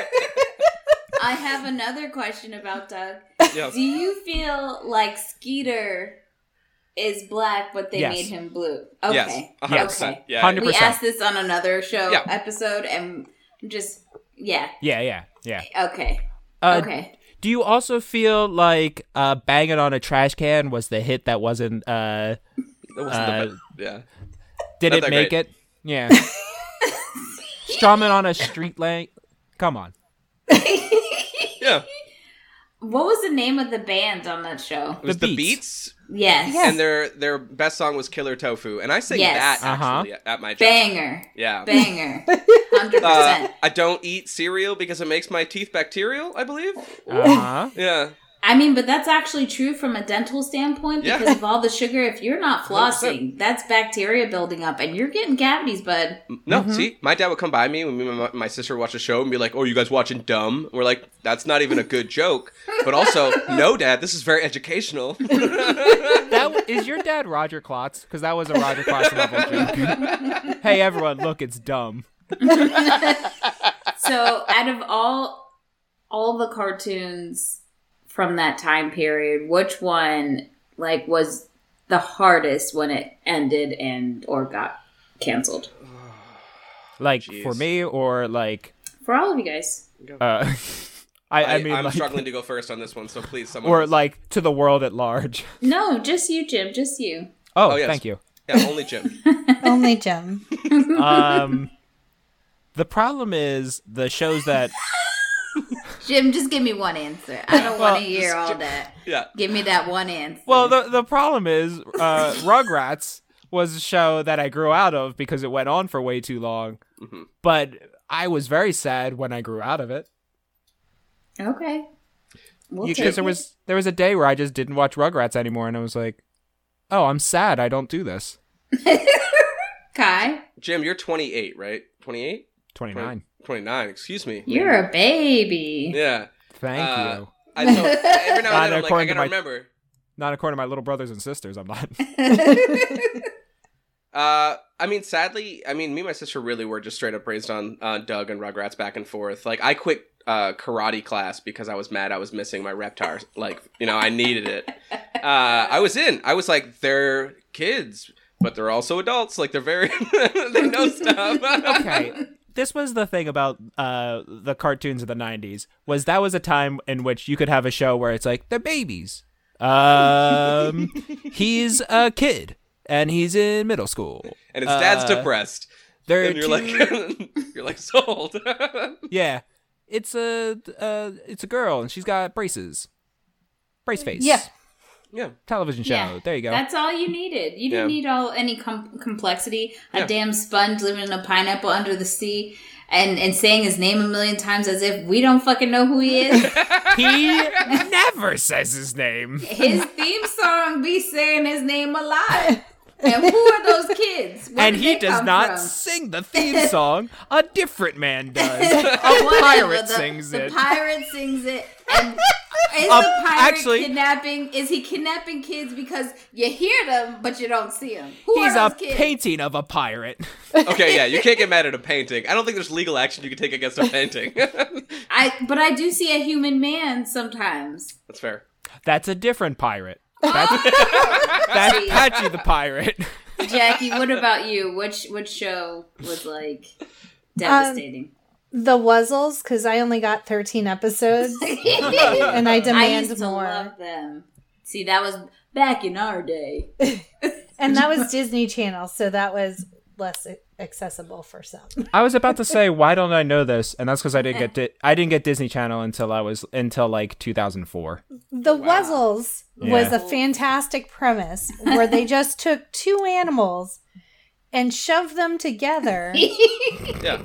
I have another question about Doug. Yes. Do you feel like Skeeter is black, but they Yes. made him blue? Okay. Yes. hundred percent. Okay. Yeah. 100%. We asked this on another show Yeah. episode, and just yeah. Yeah, yeah, yeah. Okay. Uh, okay. Do you also feel like uh, "Banging on a Trash Can" was the hit that wasn't uh, That wasn't Uh, the yeah. did Not it make great. it? Yeah. Strumming on a street lamp. Come on. Yeah. What was the name of the band on that show? It was The the, Beets. Beets. Yes. Yeah. and their their best song was Killer Tofu, and I sing Yes. that actually at my job. Banger. Yeah. Banger. Hundred Uh, percent. I don't eat cereal because it makes my teeth bacterial. I believe. Uh huh. Yeah. I mean, but that's actually true from a dental standpoint Yeah. because of all the sugar. If you're not flossing, that's bacteria building up, and you're getting cavities, bud. No, Mm-hmm. see, my dad would come by me when me and my, my sister watch a show and be like, "Oh, you guys watching Dumb?" We're like, "That's not even a good joke." But also, no, Dad, this is very educational. that is your dad Roger Klotz? Because that was a Roger Klotz level joke. hey everyone, look, it's dumb. So, out of all all the cartoons from that time period, which one like was the hardest when it ended and or got canceled Like Jeez. for me, or like, for all of you guys? uh, I, I, I, mean, am like, struggling to go first on this one, so please, someone. or else. like to the world at large. No, just you, Jim. Just you. Oh, Oh, yes. thank you. yeah, only Jim. Only Jim. Um, the problem is the shows that Jim, just give me one answer. I don't Well, want to hear all that. Yeah. Give me that one answer. Well, the the problem is uh, Rugrats was a show that I grew out of because it went on for way too long. Mhm. But I was very sad when I grew out of it okay. We'll because there was there was a day where I just didn't watch Rugrats anymore, and I was like, "Oh, I'm sad. I don't do this." Kai. Jim, you're 28, right? 28? Twenty nine. 29, excuse me. You're a baby. Yeah. Thank Uh, you. I so every now Not and then I'm like, I according to gotta my- remember. Not according to my little brothers and sisters. I'm not. Uh, I mean, sadly, I mean, me and my sister really were just straight up raised on uh, Doug and Rugrats back and forth. Like, I quit uh, karate class because I was mad I was missing my reptar. Like, you know, I needed it. Uh, I was in. I was like, they're kids, but they're also adults. Like, they're very, they know stuff. okay this was the thing about uh the cartoons of the 90s was that was a time in which you could have a show where it's like they're babies um he's a kid and he's in middle school and his dad's Uh, depressed. they're And you're two- like, you're like sold. yeah it's a uh it's a girl and she's got braces brace face Yeah. Yeah. television show there you go That's all you needed. You didn't Yeah. need all any com- complexity. A Yeah. damn sponge living in a pineapple under the sea and, and saying his name a million times as if we don't fucking know who he is. he never says his name his theme song be saying his name a lot. And who are those kids? Where and he does not from? sing the theme song. A different man does. A pirate the, sings the it. pirate sings it. And is Uh, the pirate actually- kidnapping? Is he kidnapping kids because you hear them but you don't see them? Who He's are a kids? painting of a pirate. Okay, yeah, you can't get mad at a painting. I don't think there's legal action you can take against a painting. I but I do see a human man sometimes. That's fair. That's a different pirate. That's, that's See? Patchy the pirate. Jackie, what about you? Which which show was like devastating? Um, the Wuzzles, because I only got 13 episodes and I I demand used to more. love them. See, that was back in our day. And that was Disney Channel, so that was less accessible for some. I was about to say, why don't I know this? And that's because I didn't get Di- I didn't get Disney Channel until I was until like 2004. The Wuzzles was a fantastic premise where they just took two animals and shoved them together. Yeah.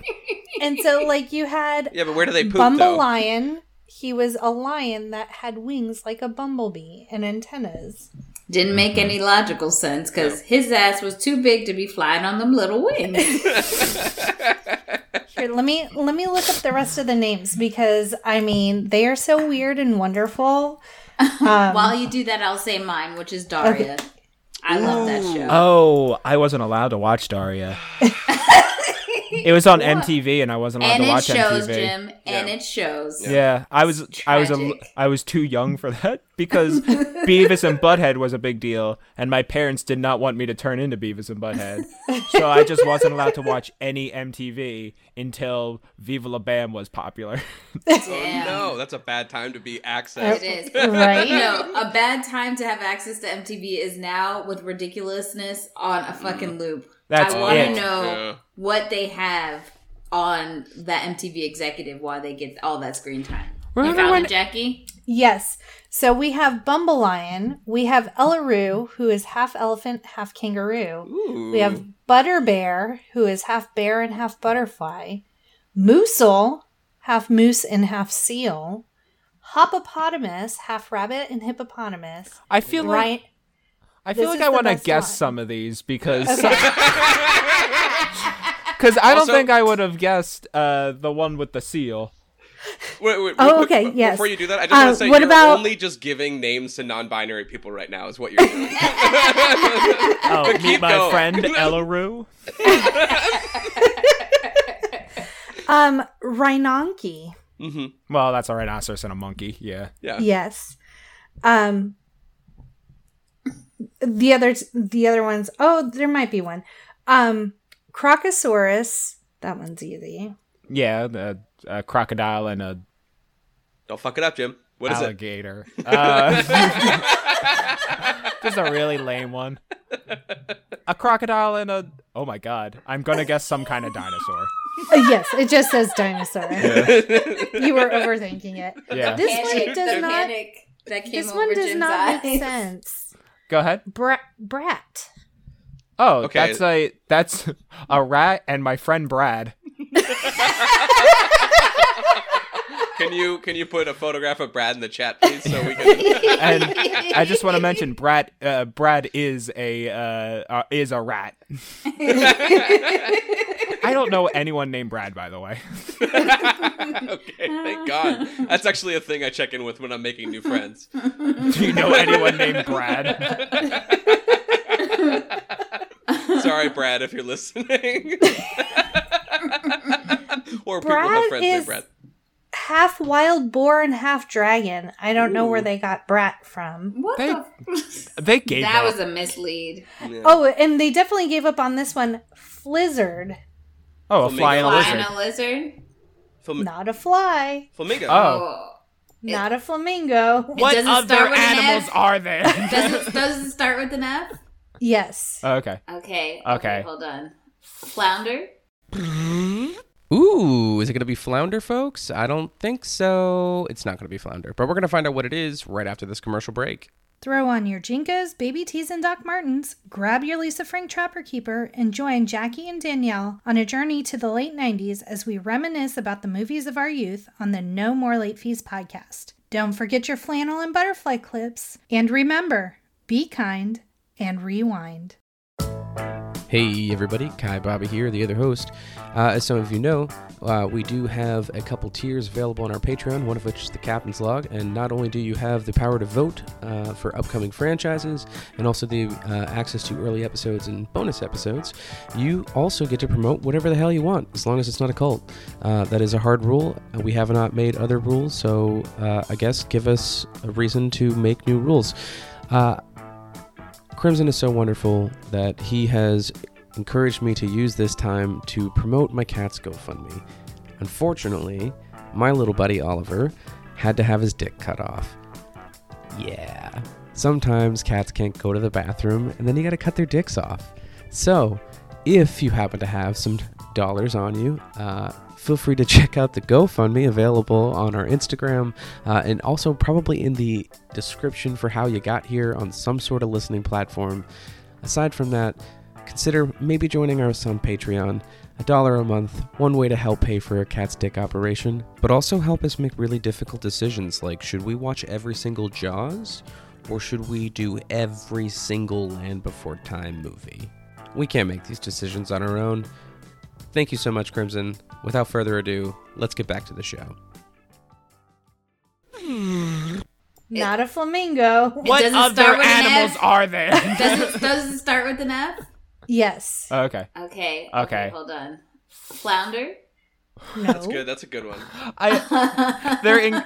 and so, like, you had Yeah, but where do they poop Bumble though? Lion. He was a lion that had wings like a bumblebee and antennas. Didn't make any logical sense because his ass was too big to be flying on them little wings. Here, let me let me look up the rest of the names because I mean they are so weird and wonderful. Um, While you do that, I'll say mine, which is Daria. I love that show. Oh, I wasn't allowed to watch Daria. it was on MTV, and I wasn't allowed and to it watch shows, MTV. Jim, and Yeah. it shows. Yeah, I was I was a, tragic. I was too young for that because Beavis and Butthead was a big deal, and my parents did not want me to turn into Beavis and Butthead, so I just wasn't allowed to watch any MTV until Viva La Bam was popular. Oh, Damn. No, that's a bad time to be accessed. It is. right? No, a bad time to have access to MTV is now with ridiculousness on a fucking mm. loop. That's I want to know Yeah. what they have on that MTV executive while they get all that screen time. You Remember found when- it, Jackie? Yes. So we have Bumble Lion. We have Eleroo, who is half elephant, half kangaroo. Ooh. We have Butter Bear, who is half bear and half butterfly. Moosel, half moose and half seal. Hoppopotamus, half rabbit and hippopotamus. I feel like Right. I feel This like I want to guess one. some of these because Okay. because I don't Also- think I would have guessed uh, the one with the seal. Wait, wait, Oh, real okay, b- yes. Before you do that, I just Uh, want to say what you're about- only just giving names to non-binary people right now. Is what you're doing. Oh, But meet my going. friend Eleroo. Um, Rhinonki. hmm Well, that's a rhinoceros and a monkey. Yeah. Yeah. Yes. Um the other the other ones oh there might be one. Um Crocosaurus, that one's easy. Yeah, the a crocodile and a Don't fuck it up, Jim. What is it? alligator. Uh, just a really lame one. A crocodile and a oh my god! I'm gonna guess some kind of dinosaur. Uh, yes, it just says dinosaur. You were overthinking it. Yeah. This Panic, one does not panic that came this one does Jim's not eyes. make sense. Go ahead. Brat brat. Oh, Okay. that's a that's a rat and my friend Brad. Can you can you put a photograph of Brad in the chat, please, so we can? And I just want to mention Brad. Uh, Brad is a uh, uh, is a rat. I don't know anyone named Brad, by the way. okay, thank God. That's actually a thing I check in with when I'm making new friends. Do you know anyone named Brad? Sorry, Brad, if you're listening. or people Brad have friends named is- Brad. Half wild boar and half dragon. I don't know where they got brat from. What They- the? They gave that up. was a mislead. Yeah. Oh, and they definitely gave up on this one. Flizzard. Oh, a Flamingo. flying Flying lizard. a lizard. Flam- Not a fly. flamingo. Oh. Not a flamingo. What other start with an animals are there? Does it, does it start with an F? Yes. Oh, okay. Okay. Okay. Hold on. Flounder. Ooh, is it going to be flounder, folks? I don't think so. It's not going to be flounder, but we're going to find out what it is right after this commercial break. Throw on your JNCOs, Baby Tees, and Doc Martens, grab your Lisa Frank Trapper Keeper, and join Jackie and Danielle on a journey to the late 90s as we reminisce about the movies of our youth on the No More Late Fees podcast. Don't forget your flannel and butterfly clips. And remember, be kind and rewind. Hey everybody, Kai Bobby here, the other host. Uh, as some of you know, uh, we do have a couple tiers available on our Patreon, one of which is the Captain's Log, and not only do you have the power to vote uh, for upcoming franchises and also the uh, access to early episodes and bonus episodes, you also get to promote whatever the hell you want, as long as it's not a cult. Uh, that is a hard rule. Uh, We have not made other rules, so I guess give us a reason to make new rules. Crimson is so wonderful that he has encouraged me to use this time to promote my cat's GoFundMe. Unfortunately, my little buddy Oliver had to have his dick cut off. Yeah. Sometimes cats can't go to the bathroom and then you gotta cut their dicks off. So, if you happen to have some dollars on you, uh, feel free to check out the GoFundMe available on our Instagram uh, and also probably in the description for how you got here on some sort of listening platform. Aside from that, consider maybe joining us on Patreon. A dollar a month, one way to help pay for a cat's dick operation, but also help us make really difficult decisions like should we watch every single Jaws or should we do every single Land Before Time movie? We can't make these decisions on our own. Thank you so much, Crimson. Without further ado, let's get back to the show. Not a flamingo. What doesn't other start with an animals F. are there? Does it, does it start with an F? Yes. Oh, okay. Okay. Okay. Hold on. Flounder? No. That's good. That's a good one. I they're in,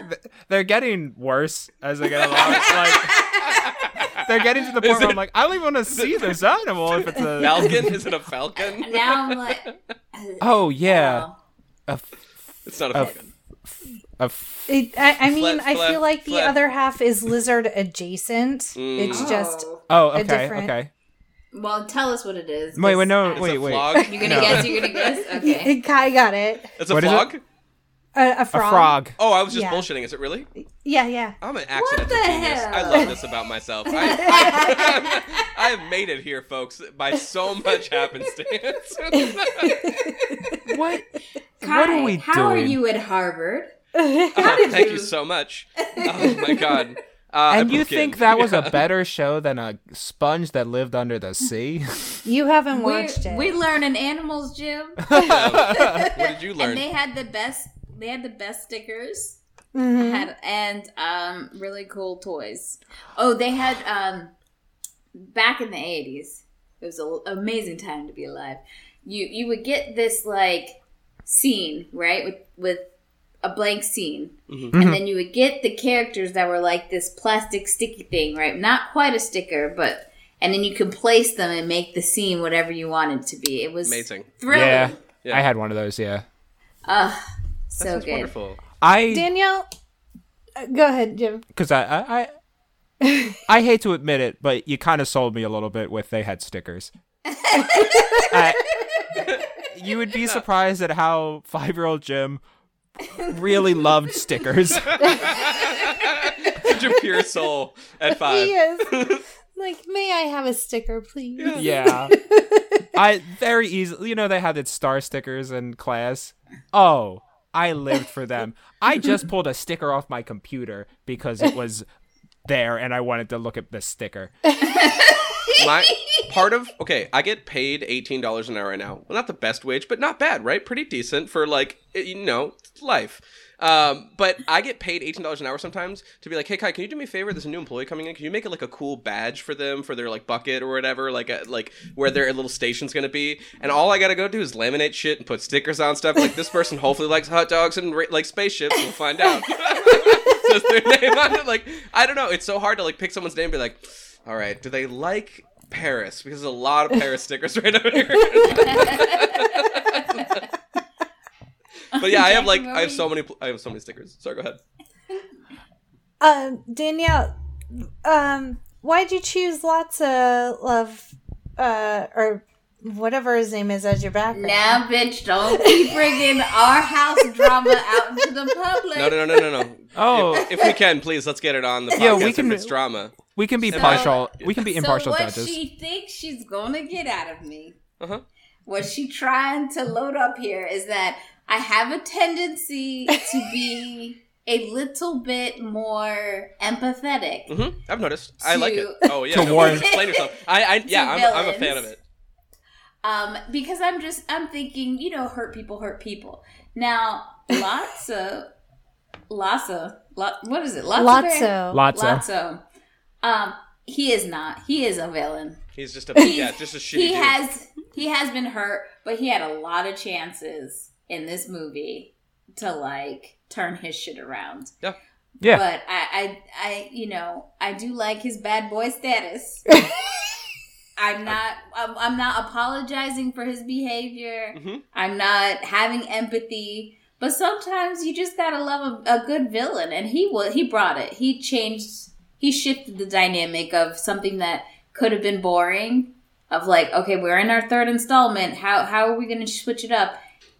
they're getting worse as they get along. Like they're getting to the point Is where it- I'm like, I don't even want to see this animal if it's a Falcon? Is it a falcon? now I'm like, Oh yeah. oh. A, f- It's not a a falcon. a f- It, I, I mean, Flap, I flap, feel like the flap. other half is lizard adjacent. Mm. It's just Oh. A okay. different- Okay. Well, tell us what it is. Wait, wait, 'cause no, wait, wait. You're gonna No. guess. You're gonna guess. Okay. Kai got it. It's a What is it? Flog. A, a A frog. frog. Oh, I was just Yeah. bullshitting. Is it really? Yeah, yeah. I'm an accidental the genius. hell? I love this about myself. I, I, I have made it here, folks, by so much happenstance. What? Kai, what are we how are you at Harvard? Oh, thank you- you so much. Oh my god. Uh, And you pumpkin. think that was Yeah. a better show than a sponge that lived under the sea? You haven't We're, watched it. we're learning animals, Jim, what did you learn? and learn? they had the best. They had the best stickers. Mhm. Had and um really cool toys. Oh, they had um back in the eighties. It was an amazing time to be alive. You you would get this like scene right with with a blank scene, Mhm. Mhm. and then you would get the characters that were like this plastic sticky thing, right? Not quite a sticker, but and then you could place them and make the scene whatever you wanted to be. It was Amazing. thrilling. yeah, Yeah. I had one of those. Yeah, Ugh, That so sounds good. wonderful. I Danielle, uh, go ahead, Jim. because I, I I I hate to admit it, but you kind of sold me a little bit with they had stickers. I- you would be surprised at how five year old Jim really loved stickers. Such a pure soul at five. He is. like, may I have a sticker, please? yeah. I very easily, you know, they had the star stickers in class. Oh, I lived for them. I just pulled a sticker off my computer because it was there and I wanted to look at the sticker. My part of okay, I get paid eighteen dollars an hour right now. Well, not the best wage, but not bad, right? Pretty decent for like you know life. Um, but I get paid eighteen dollars an hour sometimes to be like, hey Kai, can you do me a favor? There's a new employee coming in. Can you make it like a cool badge for them for their like bucket or whatever, like a, like where their little station's gonna be? And all I gotta go do is laminate shit and put stickers on stuff. Like this person hopefully likes hot dogs and ra- like spaceships. We'll find out. Says their name on it. Like I don't know. It's so hard to like pick someone's name and be like, all right, do they like Paris? Because there's a lot of Paris stickers right over here. but yeah, I have like I have so many I have so many stickers. Sorry, go ahead. Um, Danielle, um, why'd you choose lots of love, uh, or whatever his name is as your background? Now, bitch, don't keep bringing our house drama out into the public. No, no, no, no, no, no. Oh. if, if we can, please let's get it on the podcast. Yeah, we can- If it's drama. We can be So- partial. We can be impartial so what judges. she thinks she's gonna get out of me, Uh-huh. what she trying to load up here is that I have a tendency to be a little bit more empathetic. hmm I've noticed. I like it. Oh yeah. To no, warn- Explain yourself. I, I yeah, I'm, I'm a fan of it. Um, because I'm just I'm thinking, you know, hurt people hurt people. Now, Lotso, Lotso, Lot, what is it? Lotso. Lotso. Lotso. Um, he is not. He is a villain. He's just a yeah, just a shitty he dude. has he has been hurt, but he had a lot of chances in this movie to like turn his shit around. Yeah. Yeah. But I, I, I, you know, I do like his bad boy status. I'm not. I'm, I'm not apologizing for his behavior. Mhm. I'm not having empathy. But sometimes you just gotta love a, a good villain, and he was. He brought it. He changed. He shifted the dynamic of something that could have been boring. Of like, okay, we're in our third installment. How how are we gonna switch it up?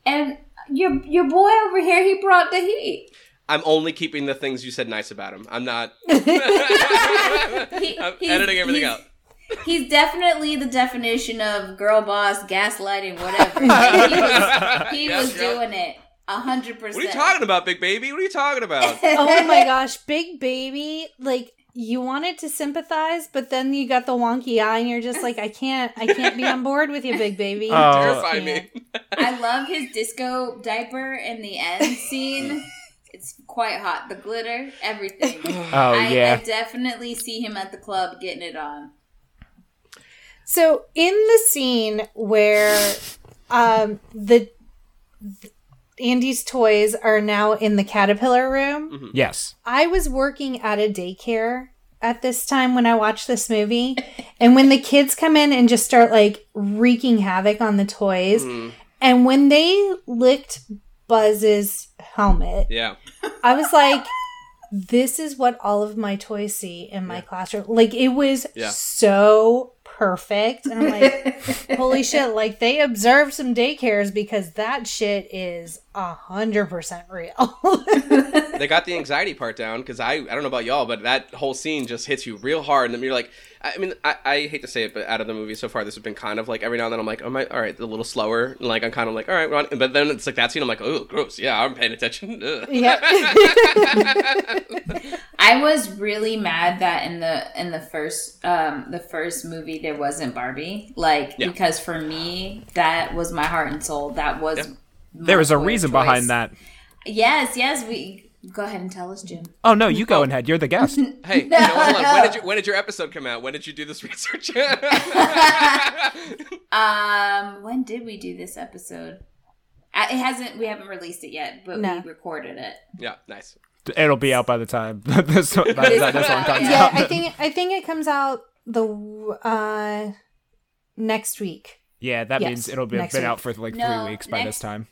And your your boy over here, he brought the heat. I'm only keeping the things you said nice about him. I'm not. He- I'm editing everything out. He's definitely the definition of girl boss, gaslighting, whatever. He was, he Yep, was yep. doing it a hundred percent. What are you talking about, big baby? What are you talking about? oh my gosh, big baby, like you wanted to sympathize, but then you got the wonky eye and you're just like, I can't I can't be on board with you, big baby. Oh. Terrify Can't. me. I love his disco diaper in the end scene. It's quite hot. The glitter, everything. Oh I, yeah. I definitely see him at the club getting it on. So in the scene where um the Andy's toys are now in the caterpillar room, yes. I was working at a daycare at this time when I watched this movie. And when the kids come in and just start like wreaking havoc on the toys, Mm, and when they licked Buzz's helmet, yeah. I was like, this is what all of my toys see in my classroom. Like it was Yeah. so perfect. And I'm like, holy shit, like they observed some daycares because that shit is a hundred percent real. They got the anxiety part down because I I don't know about y'all, but that whole scene just hits you real hard, and then you're like, I mean, I, I hate to say it, but out of the movie so far, this has been kind of like every now and then I'm like, oh my, all right, a little slower, and like I'm kind of like, all right, we're on. but then it's like that scene, I'm like, oh, gross, yeah, I'm paying attention. Ugh. yeah. I was really mad that in the in the first um the first movie there wasn't Barbie. Like Yeah. because for me that was my heart and soul. That was Yeah. There was a reason choice. behind that. Yes, yes, we go ahead and tell us, Jim. Oh no, you go ahead. You're the guest. Hey, no, hold on. When did your when did your episode come out? When did you do this research? Um when did we do this episode? Uh, It hasn't we haven't released it yet, but No. we recorded it. yeah, nice. It'll be out by the time this, by the time this one comes yeah, out. I think I think it comes out the uh next week. Yeah, that Yes, means it'll be been week. out for like No, three weeks by next- this time.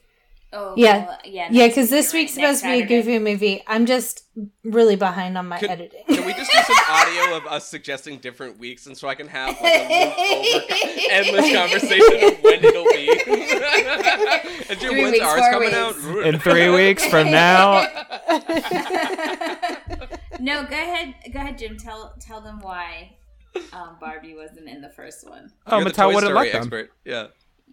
Oh Yeah. well, yeah. Yeah, because this week's right, supposed to be a goofy movie. I'm just really behind on my Could- editing. Can we just do some audio of us suggesting different weeks, and so I can have like a over endless conversation of when it'll be? and Jim, Three when's weeks, ours four coming weeks. out? In three weeks from now, no, go ahead, go ahead, Jim. Tell tell them why um, Barbie wasn't in the first one. oh, You're the Mattel Toy would have Story let them. expert. Yeah.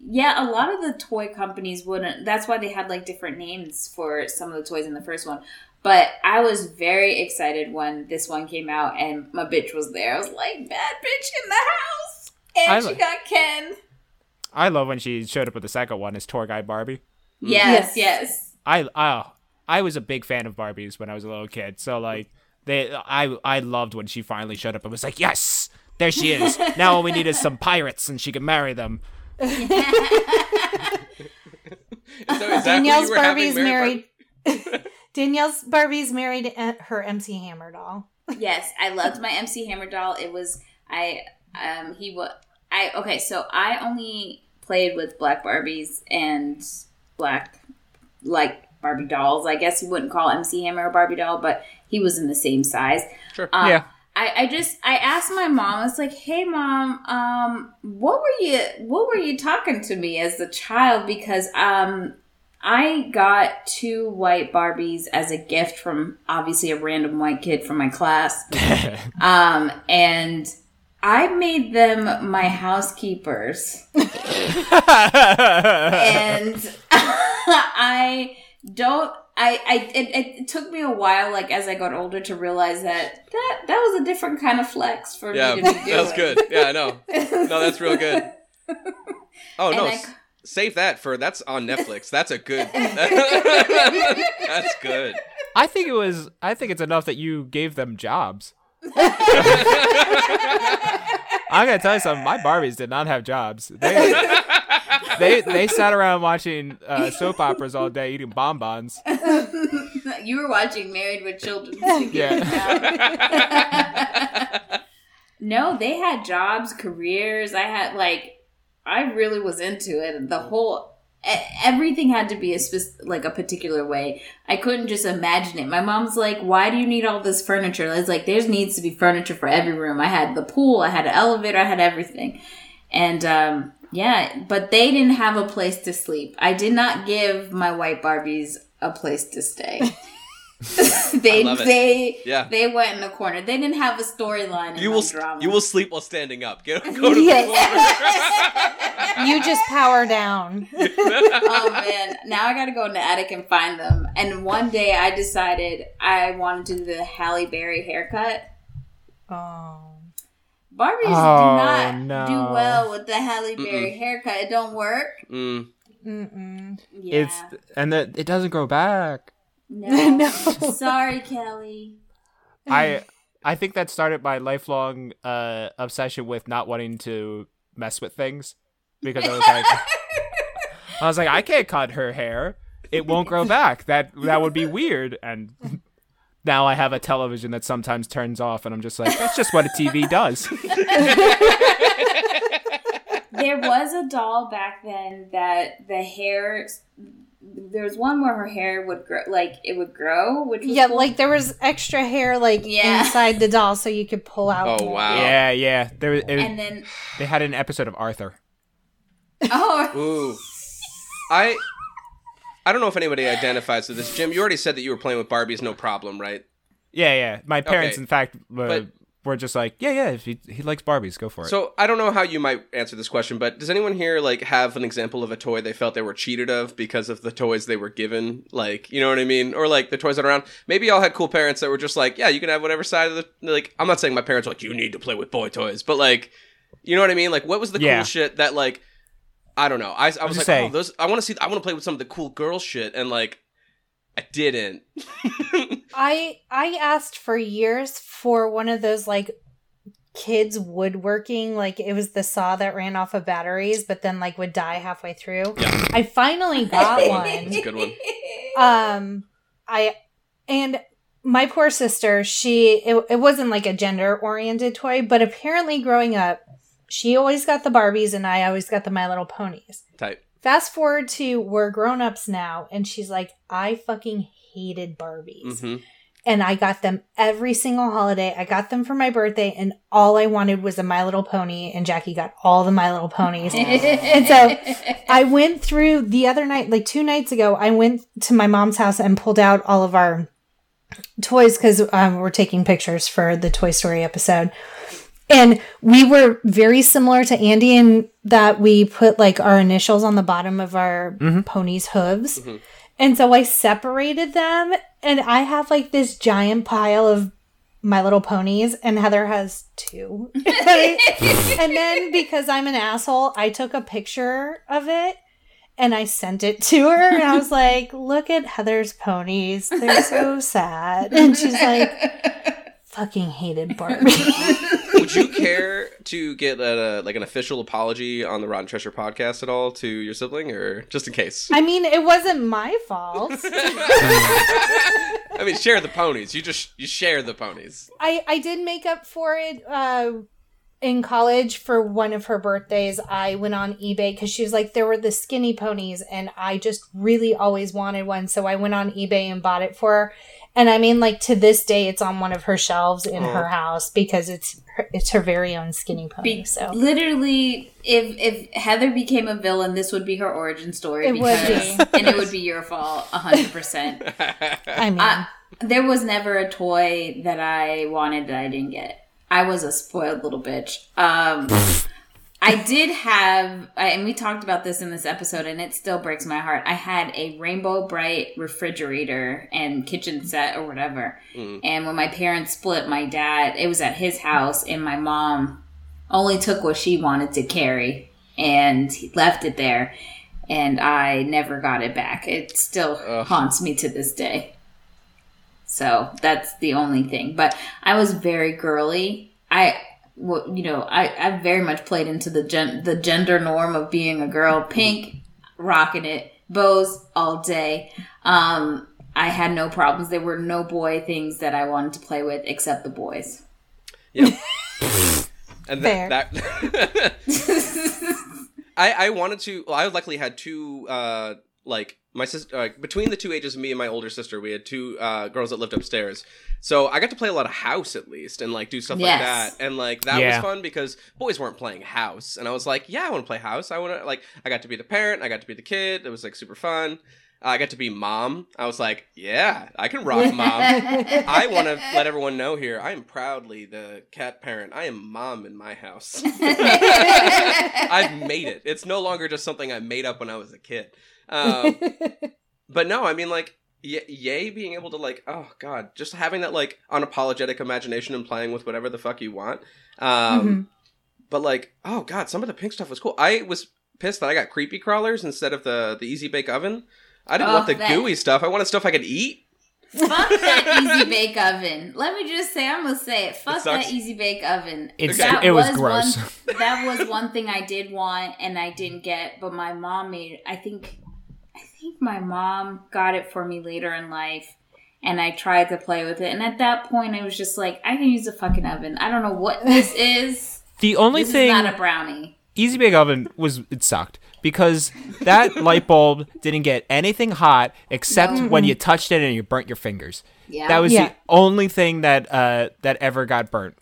Yeah, a lot of the toy companies wouldn't. That's why they had like different names for some of the toys in the first one. But I was very excited when this one came out and my bitch was there. I was like, bad bitch in the house, and I she like- got Ken. I love when she showed up with the second one as tour guide Barbie. Yes, Yes. yes. I I I was a big fan of Barbies when I was a little kid. So like they I I loved when she finally showed up and was like, "Yes, there she is. now all we need is some pirates and she can marry them." So is that who Danielle's you were having Barbie's Mary married. Danielle's Barbie's married her MC Hammer doll. yes, I loved my MC Hammer doll. It was I um he was I okay, so I only played with black Barbies and black like Barbie dolls. I guess you wouldn't call MC Hammer a Barbie doll, but he was in the same size. Sure. Um, Yeah. I, I just I asked my mom. I was like, "Hey, mom, um, what were you what were you talking to me as a child? Because um, I got two white Barbies as a gift from obviously a random white kid from my class, um, and I made them my housekeepers, and I don't. I, I it, it took me a while, like as I got older, to realize that that that was a different kind of flex for Yeah, me to be doing. that was good. Yeah, I know. No, that's real good. Oh no, And I s- c- save that for that's on Netflix. That's a good. that's good. I think it was. I think it's enough that you gave them jobs. I'm gonna tell you something. My Barbies did not have jobs. They they, they sat around watching uh, soap operas all day, eating bonbons. you were watching Married with Children. Yeah. no, they had jobs, careers. I had like, I really was into it. The whole e- everything had to be a spec- like a particular way. I couldn't just imagine it. My mom's like, "Why do you need all this furniture?" I was like, "There needs to be furniture for every room." I had the pool, I had an elevator, I had everything, and um, yeah, but they didn't have a place to sleep. I did not give my white Barbies a place to stay. they I love it. they Yeah. they went in the corner. They didn't have a storyline. You will drama. you will sleep while standing up. Get, go to the Yes. you just power down. oh man, now I gotta go in the attic and find them. And one day I decided I wanted to do the Halle Berry haircut. Oh. Barbies Oh, do not no. do well with the Halle Berry haircut. It don't work. Mm. Mm-mm. Yeah. It's and the, it doesn't grow back. no. No. Sorry, Kelly. I I think that started my lifelong uh, obsession with not wanting to mess with things because I was like, I was like, I can't cut her hair; it won't grow back. That that would be weird. And now I have a television that sometimes turns off, and I'm just like, that's just what a TV does. there was a doll back then that the hair. There was one where her hair would grow, like it would grow, which was Yeah, cool. like there was extra hair like Yeah. inside the doll so you could pull out. Oh, more. wow. yeah, yeah. There, it, and then they had an episode of Arthur. oh Ooh. I I don't know if anybody identifies with this. Jim, you already said that you were playing with Barbies, no problem, right? Yeah, yeah. My parents, Okay, in fact, uh, but- were just like, yeah, yeah. If he, he likes Barbies, go for it. So I don't know how you might answer this question, but does anyone here like have an example of a toy they felt they were cheated of because of the toys they were given? Like, you know what I mean? Or like the toys that are around. Maybe y'all had cool parents that were just like, yeah, you can have whatever side of the like. I'm not saying my parents were like you need to play with boy toys, but like, you know what I mean? Like, what was the Yeah. cool shit that like? I don't know. I, I was like, saying. oh, those. I want to see. I want to play with some of the cool girl shit, and like, I didn't. I I asked for years for one of those like kids woodworking like it was the saw that ran off of batteries but then like would die halfway through. Yeah. I finally got It's a one. good one. Um I and my poor sister, she it, it wasn't like a gender oriented toy, but apparently growing up she always got the Barbies and I always got the My Little Ponies. Type. Fast forward to we're grown ups now, and she's like, I fucking hated Barbies. hmm And I got them every single holiday. I got them for my birthday, and all I wanted was a My Little Pony, and Jackie got all the My Little Ponies. and so I went through the other night, like two nights ago, I went to my mom's house and pulled out all of our toys because um, we're taking pictures for the Toy Story episode. And we were very similar to Andy in that we put like our initials on the bottom of our mm-hmm. pony's hooves. Mm-hmm. And so I separated them and I have like this giant pile of my little ponies and Heather has two. and then because I'm an asshole, I took a picture of it and I sent it to her and I was like, "Look at Heather's ponies. They're so sad." And she's like, "Fucking hated Barbie." Would you care to get a, like an official apology on the Rotten Treasure podcast at all to your sibling, or just in case? I mean, it wasn't my fault. I mean, share the ponies. You just you share the ponies. I I did make up for it uh in college for one of her birthdays. I went on eBay cuz she was like there were the skinny ponies and I just really always wanted one, so I went on eBay and bought it for her. And I mean like to this day it's on one of her shelves in Aw. her house because it's her, it's her very own skinny pony. Be- so literally, if if Heather became a villain, this would be her origin story. It would because, and it would be your fault, hundred percent. I mean I- There was never a toy that I wanted that I didn't get. I was a spoiled little bitch. Um, I did have, I, and we talked about this in this episode, and it still breaks my heart. I had a Rainbow Brite refrigerator and kitchen set or whatever. Mm-hmm. And when my parents split, my dad, it was at his house, and my mom only took what she wanted to carry. and left it there, and I never got it back. It still Ugh. haunts me to this day. So that's the only thing. But I was very girly. I, you know, I, I very much played into the gen- the gender norm of being a girl. Pink, rocking it, bows all day. Um, I had no problems. There were no boy things that I wanted to play with except the boys. Yeah. and Fair. that, that I I wanted to. Well, I luckily had two. Uh, like my sister, uh, between the two ages of me and my older sister, we had two uh, girls that lived upstairs. So I got to play a lot of house at least, and like do stuff like that. And like that Yeah. was fun because boys weren't playing house, and I was like, yeah, I want to play house. I want to like. I got to be the parent. I got to be the kid. It was like super fun. I got to be mom. I was like, yeah, I can rock mom. I want to let everyone know here. I am proudly the cat parent. I am mom in my house. I've made it. It's no longer just something I made up when I was a kid. Um, but no, I mean, like, y- yay being able to, like, oh, God, just having that, like, unapologetic imagination and playing with whatever the fuck you want. Um, Mhm. But, like, oh, God, some of the pink stuff was cool. I was pissed that I got creepy crawlers instead of the, the Easy Bake Oven. I didn't Oh, want the that- gooey stuff. I wanted stuff I could eat. Fuck that easy bake oven. Let me just say, I'm gonna say it. Fuck sucks. that easy bake oven. It's- That it was gross. One, that was one thing I did want and I didn't get, but my mom made. I think, I think my mom got it for me later in life, and I tried to play with it. And at that point, I was just like, I can use a fucking oven. I don't know what this is. The only this thing is not a brownie. Easy Bake Oven was it sucked because that light bulb didn't get anything hot except No. when you touched it and you burnt your fingers. Yeah, That was Yeah. the only thing that uh that ever got burnt.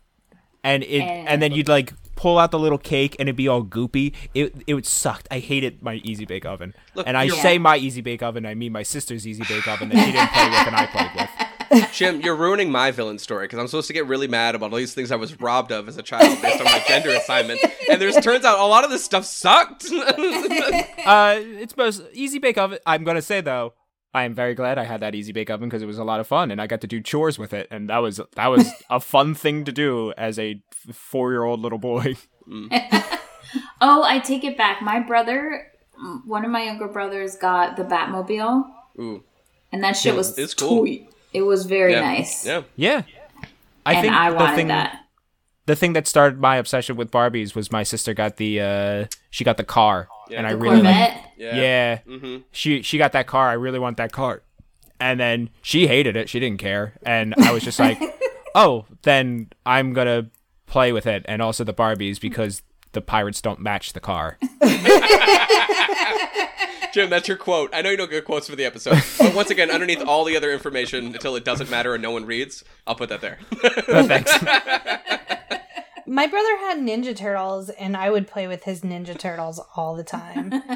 And it And- and then you'd like pull out the little cake and it'd be all goopy. It it would sucked. I hated my Easy Bake Oven. Look, and I say my Easy Bake Oven, I mean my sister's Easy Bake Oven that she didn't play with and I played with. Jim, you're ruining my villain story because I'm supposed to get really mad about all these things I was robbed of as a child based on my gender assignment, and there's turns out a lot of this stuff sucked. Uh, it's most Easy Bake Oven. I'm gonna say though, I am very glad I had that Easy Bake Oven because it was a lot of fun, and I got to do chores with it, and that was that was a fun thing to do as a four year old little boy. Oh, I take it back. My brother, one of my younger brothers, got the Batmobile, Ooh, and that shit was it's cool. sweet. It was very yeah, nice. Yeah, Yeah, I and think I the wanted thing that. the thing that started my obsession with Barbies was my sister got the uh she got the car, Yeah. and I really like Corvette. yeah, yeah. Mm-hmm. She she got that car. I really want that car. And then she hated it. She didn't care. And I was just like, "Oh, then I'm going to play with it and also the Barbies because the pirates don't match the car." Jim, that's your quote. I know you don't get quotes for the episode, but once again, underneath all the other information, until it doesn't matter and no one reads, I'll put that there. But thanks. My brother had Ninja Turtles, and I would play with his Ninja Turtles all the time.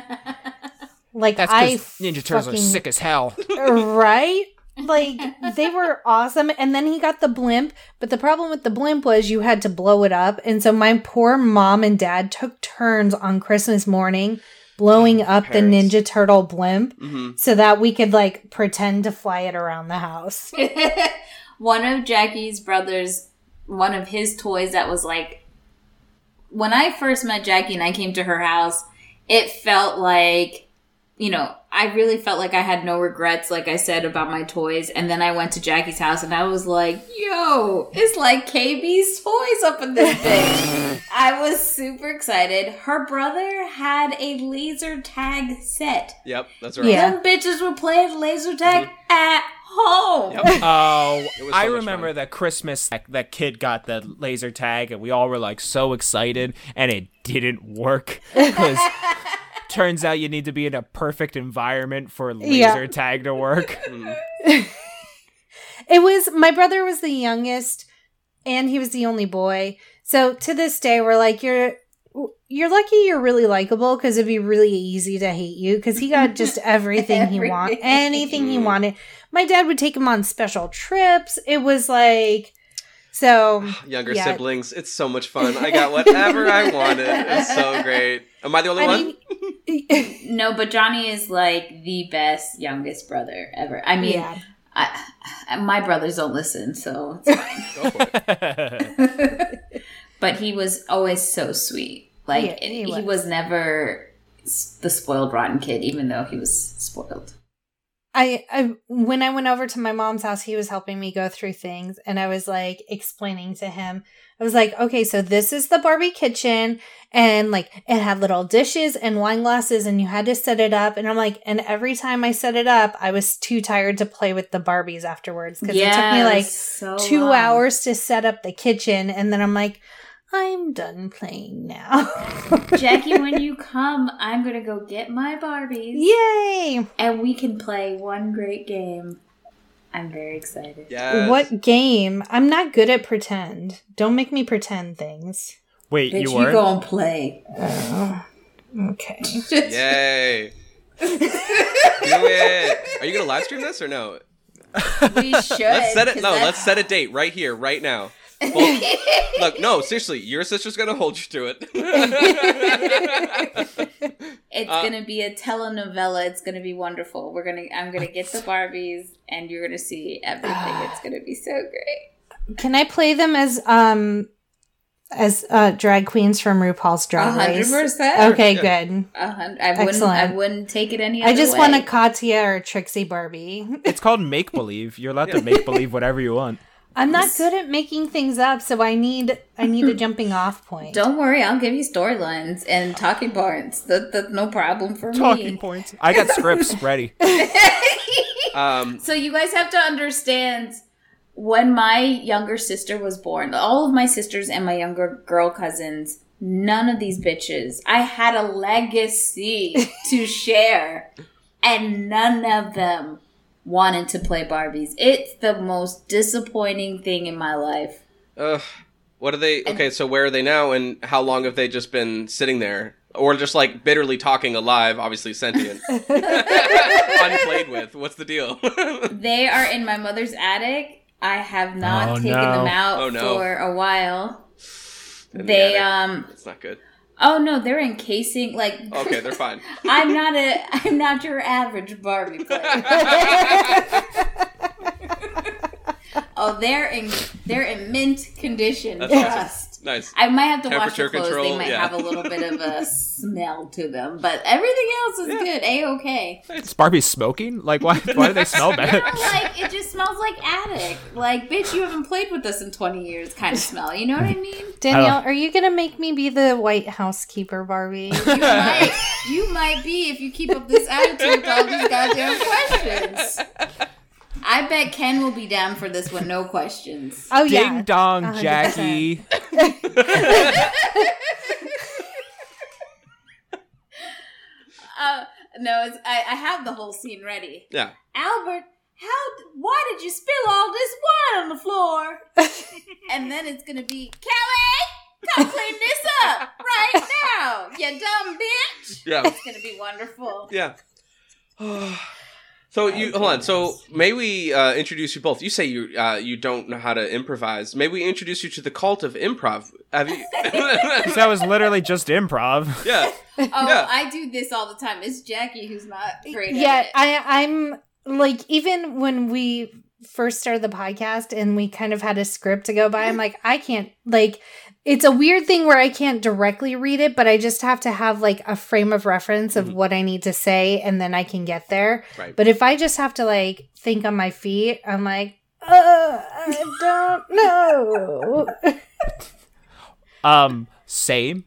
Like That's I because Ninja Turtles are sick as hell. right? Like they were awesome. And then he got the blimp, but the problem with the blimp was you had to blow it up. And so my poor mom and dad took turns on Christmas morning blowing up the Ninja Turtle blimp hmm so that we could like pretend to fly it around the house. one of Jackie's brothers, one of his toys that was like, when I first met Jackie and I came to her house, it felt like, you know, I really felt like I had no regrets, like I said about my toys. And then I went to Jackie's house and I was like, yo, it's like KB's toys up in this bitch. I was super excited. Her brother had a laser tag set. Yep, that's right. Yeah. Them bitches were playing laser tag mm-hmm. at home. Yep. Oh, It was oh, I remember that Christmas that, that kid got the laser tag and we all were like so excited and it didn't work because turns out you need to be in a perfect environment for laser Yeah. tag to work. It was my brother was the youngest and he was the only boy. So to this day we're like you're you're lucky you're really likable because it'd be really easy to hate you because he got just everything he wanted, anything he mm. wanted. My dad would take him on special trips. It was like so Younger Yeah. siblings, it's so much fun. I got whatever I wanted. It's so great. Am I the only I one? mean No, but Johnny is like the best youngest brother ever. I mean, yeah. I, my brothers don't listen, so it's fine. Go for it. but he was always so sweet. Like Yeah, and he he, was. was. never the spoiled rotten kid, even though he was spoiled. I, I when I went over to my mom's house, he was helping me go through things, and I was like explaining to him. I was like, okay, so this is the Barbie kitchen, and like it had little dishes and wine glasses, and you had to set it up. And I'm like, and every time I set it up, I was too tired to play with the Barbies afterwards because it took me like so two long. hours to set up the kitchen, and then I'm like, I'm done playing now. Jackie, when you come, I'm gonna go get my Barbies, Yay! and we can play one great game. I'm very excited. Yes. What game? I'm not good at pretend. Don't make me pretend things. Wait, Bitch, you you, were? go and play. Oh, okay. Yay. Do it. Are you gonna live stream this or no? we should. Let's set it. No, let's set a date right here, right now. Both- look, no, seriously, your sister's gonna hold you to it. It's Uh, gonna be a telenovela. It's gonna be wonderful. We're gonna. I'm gonna get the Barbies, and you're gonna see everything. It's gonna be so great. Can I play them as um as uh drag queens from RuPaul's A Drag hundred Race? percent. Okay, Yeah. good. A hundred. I wouldn't. Excellent. I wouldn't take it any other I just way. want a Katya or a Trixie Barbie. It's called make believe. You're allowed to make believe whatever you want. I'm not good at making things up, so I need I need a jumping off point. Don't worry, I'll give you storylines and talking points. That, that's no problem for Talking me. Talking points. I got scripts ready. um, So you guys have to understand when my younger sister was born, all of my sisters and my younger girl cousins, none of these bitches. I had a legacy to share and none of them wanted to play Barbies. It's the most disappointing thing in my life. ugh, what are they? Okay, so where are they now, and how long have they just been sitting there, or just like bitterly talking alive, obviously sentient, unplayed with? What's the deal? They are in my mother's attic. I have not Oh, taken no. them out Oh, no. for a while. In They attic. um it's not good. Oh no, they're encasing like Okay, they're fine. I'm not a I'm not your average Barbie player. oh, they're in they're in mint condition. That's Trust. Nice. I might have to wash Temperature clothes. control, they might yeah. have a little bit of a smell to them, but everything else is Yeah. good. A okay. Is Barbie smoking? Like, why? Why do they smell bad? like it just smells like attic. Like bitch, you haven't played with us in twenty years. Kind of smell. You know what I mean? Danielle, are you gonna make me be the White Housekeeper Barbie? You might, you might be if you keep up this attitude with all these goddamn questions. I bet Ken will be down for this one, no questions. Oh Ding yeah, dong, 100. Jackie. Uh, no, it's, I, I have the whole scene ready. Yeah. Albert, how? Why did you spill all this wine on the floor? and then it's gonna be Kelly. Come clean this up right now, you dumb bitch. Yeah. It's gonna be wonderful. Yeah. so you hold on. So may we uh, introduce you both? You say you uh, you don't know how to improvise. May we introduce you to the cult of improv? Have you? That was literally just improv. yeah. Oh, Yeah. I do this all the time. It's Jackie who's not great yeah. at it. I I'm like even when we first started the podcast and we kind of had a script to go by, I'm like I can't like. It's a weird thing where I can't directly read it, but I just have to have like a frame of reference of Mhm. what I need to say, and then I can get there. Right. But if I just have to like think on my feet, I'm like, uh, I don't know. Um, same.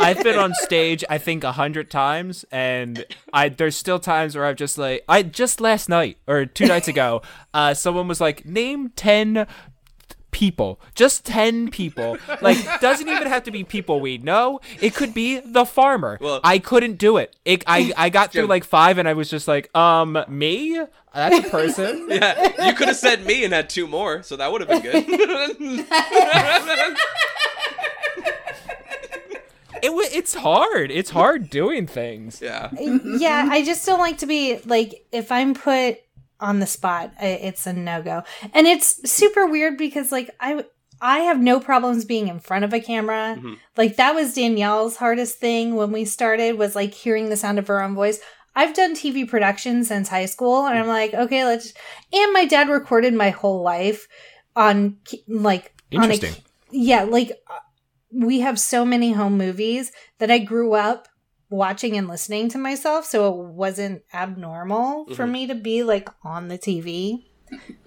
I've been on stage, I think a hundred times, and I there's still times where I've just like I just last night or two nights ago, uh, someone was like, name ten people, just ten people. Like doesn't even have to be people we know. It could be the farmer. Well- I couldn't do it. It I I got through like five, and I was just like, um, me. That's a person. Yeah. You could have said me and had two more, so that would have been good. It wa it's hard. It's hard doing things. yeah. yeah, I just don't like to be like if I'm put on the spot, it's a no go. And it's super weird because like I I have no problems being in front of a camera. Mhm. Like that was Danielle's hardest thing when we started was like hearing the sound of her own voice. I've done TV production since high school and I'm like, okay, let's and my dad recorded my whole life on like on a Interesting. yeah, like uh, we have so many home movies that I grew up watching and listening to myself, so it wasn't abnormal for Mhm. me to be like on the TV.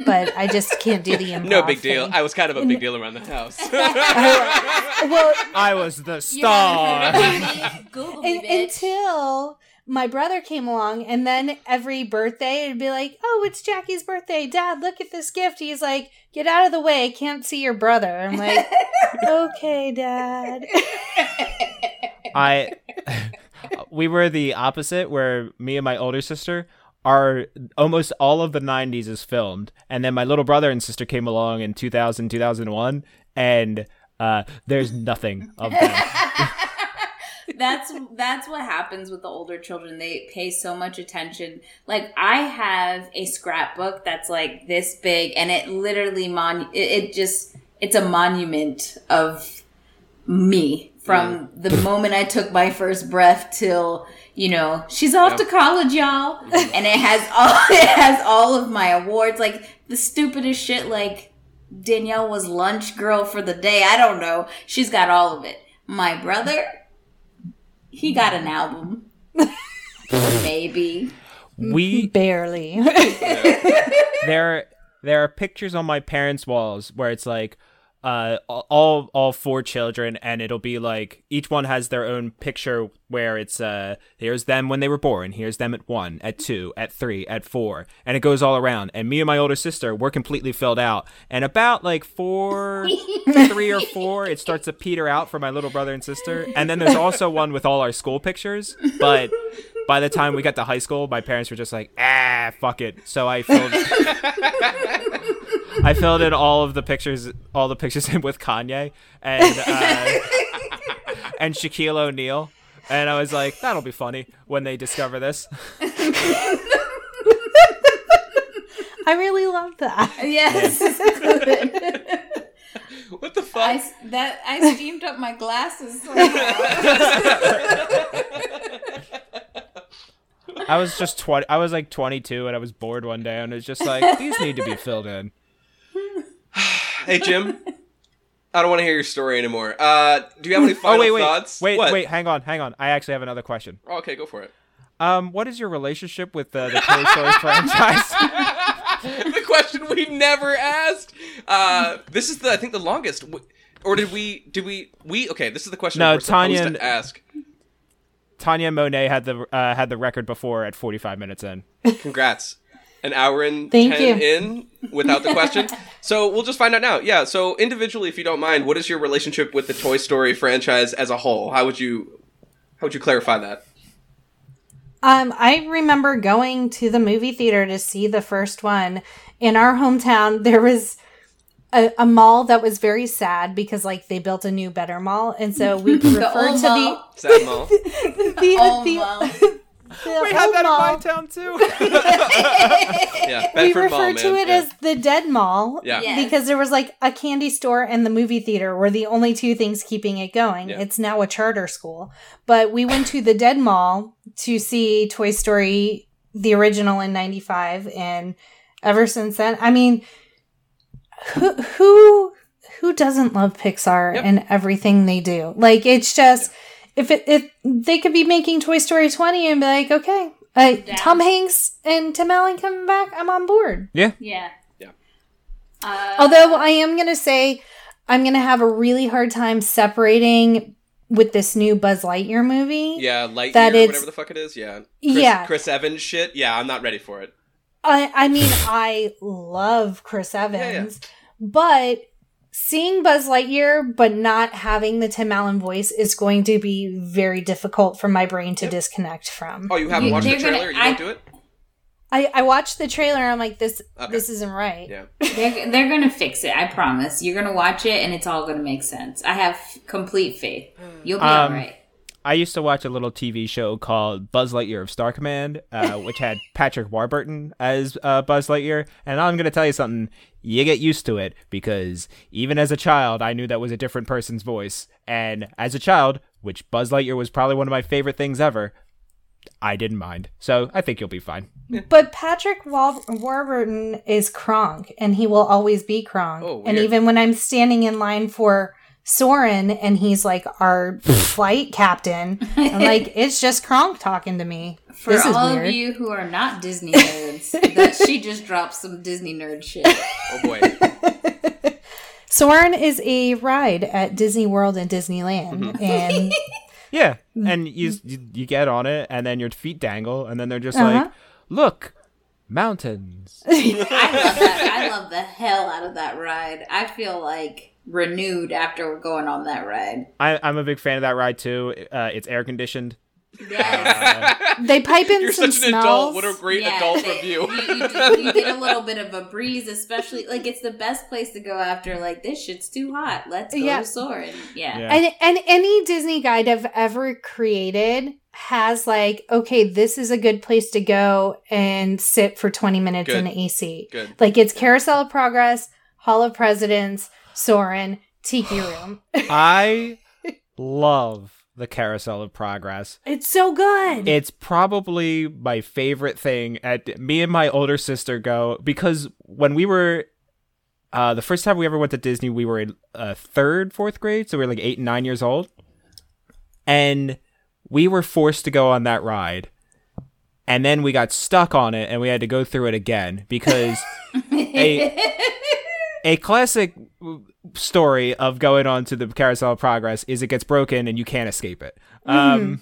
But I just can't do the improv. No big deal. thing. I was kind of a big deal around the house. well, I was the star. haven't heard of me? Google me, un- until my brother came along, and then every birthday it'd be like, "Oh, it's Jackie's birthday, Dad! Look at this gift." He's like, "Get out of the way! I can't see your brother." I'm like, "Okay, Dad." I we were the opposite where me and my older sister are almost all of the 90s is filmed. And then my little brother and sister came along in 2000 2001 and uh, there's nothing of that that's that's what happens with the older children. They pay so much attention. Like i have a scrapbook that's like this big and it literally mon it, it just it's a monument of me from the moment i took my first breath till you know she's off Yeah. to college y'all and it has all it has all of my awards like the stupidest shit like danielle was lunch girl for the day i don't know she's got all of it my brother he got an album. Maybe. we Barely. there there are pictures on my parents' walls where it's like uh all all four children and it'll be like each one has their own picture where it's uh here's them when they were born here's them at 1 at 2 at 3 at 4 and it goes all around. And me and my older sister we're completely filled out. And about like 4 3 or 4 it starts to peter out for my little brother and sister. And then there's also one with all our school pictures. But by the time we got to high school, my parents were just like, ah, fuck it. So I filled, I filled in all of the pictures, all the pictures in with Kanye and uh, and Shaquille O'Neal, and I was like, that'll be funny when they discover this. I really love that. Yes. what the fuck? s- that, I steamed up my glasses. I was just twenty. I was like twenty-two, and I was bored one day, and it was just like, these need to be filled in. Hey Jim, I don't want to hear your story anymore. Uh, do you have any final oh wait, wait, thoughts? wait, What? wait. Hang on, hang on. I actually have another question. Oh, okay, go for it. Um, what is your relationship with uh, the Toy Story franchise? the question we never asked. Uh, this is the I think the longest. Or did we? Did we? We okay. This is the question No, we're supposed Tanya- to ask. Tanya Monet had the uh, had the record before at 45 minutes in. Congrats. An hour and Thank ten you. in without the question. so we'll just find out now. Yeah. So individually, if you don't mind, what is your relationship with the Toy Story franchise as a whole? How would you? How would you clarify that? Um, I remember going to the movie theater to see the first one. In our hometown, there was a, a mall that was very sad because, like, they built a new, better mall, and so we the referred to mall. Sad Mall. the the, the, the We had that mall. in my town too. Yeah. we Bedford referred Mall, to man. it Yeah. as the dead mall Yeah. Yes. because there was like a candy store and the movie theater were the only two things keeping it going. Yeah. It's now a charter school. But we went to the dead mall to see Toy Story, the original in 95. And ever since then, I mean, who, who, who doesn't love Pixar Yep. and everything they do? Like, it's just, if it, if they could be making Toy Story 20 and be like, okay, uh, Tom Hanks and Tim Allen coming back, I'm on board. Yeah. Yeah. Uh, Although I am going to say I'm going to have a really hard time separating with this new Buzz Lightyear movie. Yeah, Lightyear, That it's- whatever the fuck it is. Yeah. Chris, Yeah. Chris Evans shit. Yeah, I'm not ready for it. I, I mean, I love Chris Evans, yeah. but seeing Buzz Lightyear but not having the Tim Allen voice is going to be very difficult for my brain to Yep. disconnect from. Oh, you haven't You- watched the they're gonna- trailer? you I- don't do it? I, I watched the trailer and I'm like, this Okay. this isn't right. Yeah. They're, they're gonna fix it. I promise. You're gonna watch it, and it's all gonna make sense. I have complete faith. You'll be Um, all right. I used to watch a little TV show called Buzz Lightyear of Star Command, uh, which had Patrick Warburton as uh, Buzz Lightyear. And I'm going to tell you something. You get used to it because even as a child, I knew that was a different person's voice. And as a child, which Buzz Lightyear was probably one of my favorite things ever, I didn't mind. So I think you'll be fine. But Patrick Wal- Warburton is Kronk, and he will always be Kronk. Oh, and even when I'm standing in line for Soarin' and he's like our flight captain. I'm like, it's just Kronk talking to me. For this is all weird. of you who are not Disney nerds, that she just dropped some Disney nerd shit. Oh boy. Soarin' is a ride at Disney World and Disneyland, and Yeah, and you, you you get on it, and then your feet dangle, and then they're just Uh-huh. like, "Look, mountains." I love that. I love the hell out of that ride. I feel like renewed after going on that ride. I, I'm a big fan of that ride too. Uh, it's air conditioned. Yes. they pipe in You're some such an smells. adult. What a great Yeah. adult You, review. you, do- you get a little bit of a breeze, especially like it's the best place to go after like this shit's too hot. Let's go Yeah. to Soarin'. Yeah. Yeah. and and any Disney guide I've ever created has like, okay, this is a good place to go and sit for 20 minutes in the AC. Good. Like it's Carousel of Progress, Hall of Presidents, Soarin', Tiki Room. I love the Carousel of Progress. It's so good. It's probably my favorite thing. At me and my older sister go because when we were. Uh, the first time we ever went to Disney, we were in uh, third, fourth grade, so we were like eight and nine years old, and we were forced to go on that ride, and then we got stuck on it, and we had to go through it again because a a classic story of going on to the carousel of progress is it gets broken and you can't escape it. Um,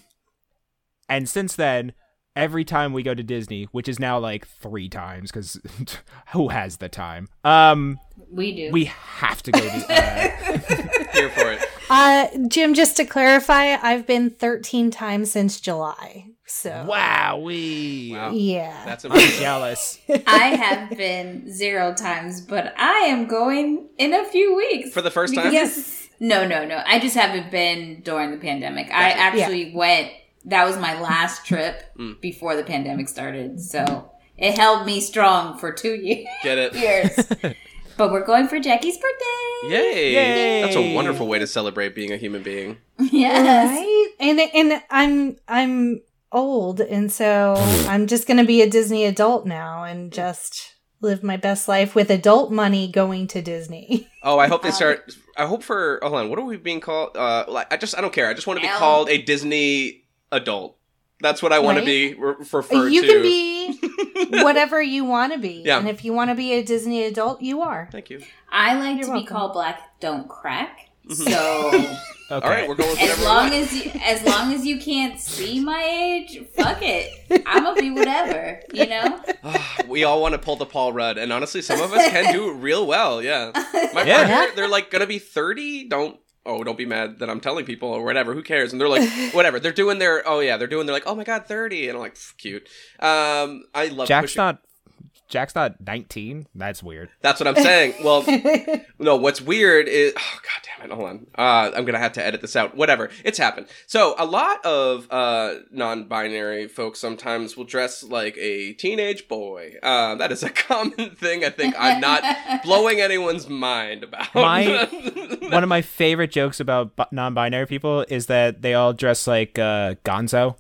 and since then, every time we go to Disney, which is now like three times, because who has the time? Um, We do. we have to go to. Uh, Here for it. Uh, Jim, just to clarify, I've been 13 times since July. So, wow, we. Wow. yeah. That's I'm jealous. I have been zero times, but I am going in a few weeks. For the first time? yes. No, no, no. I just haven't been during the pandemic. I Gotcha. actually went. That was my last trip Mm. before the pandemic started, so it held me strong for two years. Get it? years. but we're going for Jackie's birthday. Yay. Yay. That's a wonderful way to celebrate being a human being. Yes. Right? And and I'm I'm old and so I'm just going to be a Disney adult now and just live my best life with adult money going to Disney. Oh, I hope they Um, start. I hope for. Hold on. What are we being called? Uh, like I just. I don't care. I just want to be Elm. called a Disney adult. That's what I want Right? to be re- referred you to. can be whatever you want to be. Yeah. And if you want to be a Disney adult, you are. Thank you. I like You're to be called Black Don't Crack. Mhm. So Okay. All right, we're going with as whatever. we long as you as long as you can't see my age, fuck it. I'm gonna be whatever, you know. We all want to pull the Paul Rudd, and honestly, some of us can do it real well. Yeah, my Yeah. partner, they're like gonna be thirty. Don't oh, don't be mad that I'm telling people or whatever. Who cares? And they're like, whatever. They're doing their oh yeah, they're doing. They're like, oh my god, thirty, and I'm like, cute. Um, I love Jack's pushing- not. Jack's not 19. That's weird. That's what I'm saying. Well, no, what's weird is oh god damn it, hold on. Uh I'm gonna have to edit this out. Whatever. It's happened. So a lot of uh non-binary folks sometimes will dress like a teenage boy. Uh, that is a common thing I think I'm not blowing anyone's mind about. My- One of my favorite jokes about bu- non-binary people is that they all dress like uh, Gonzo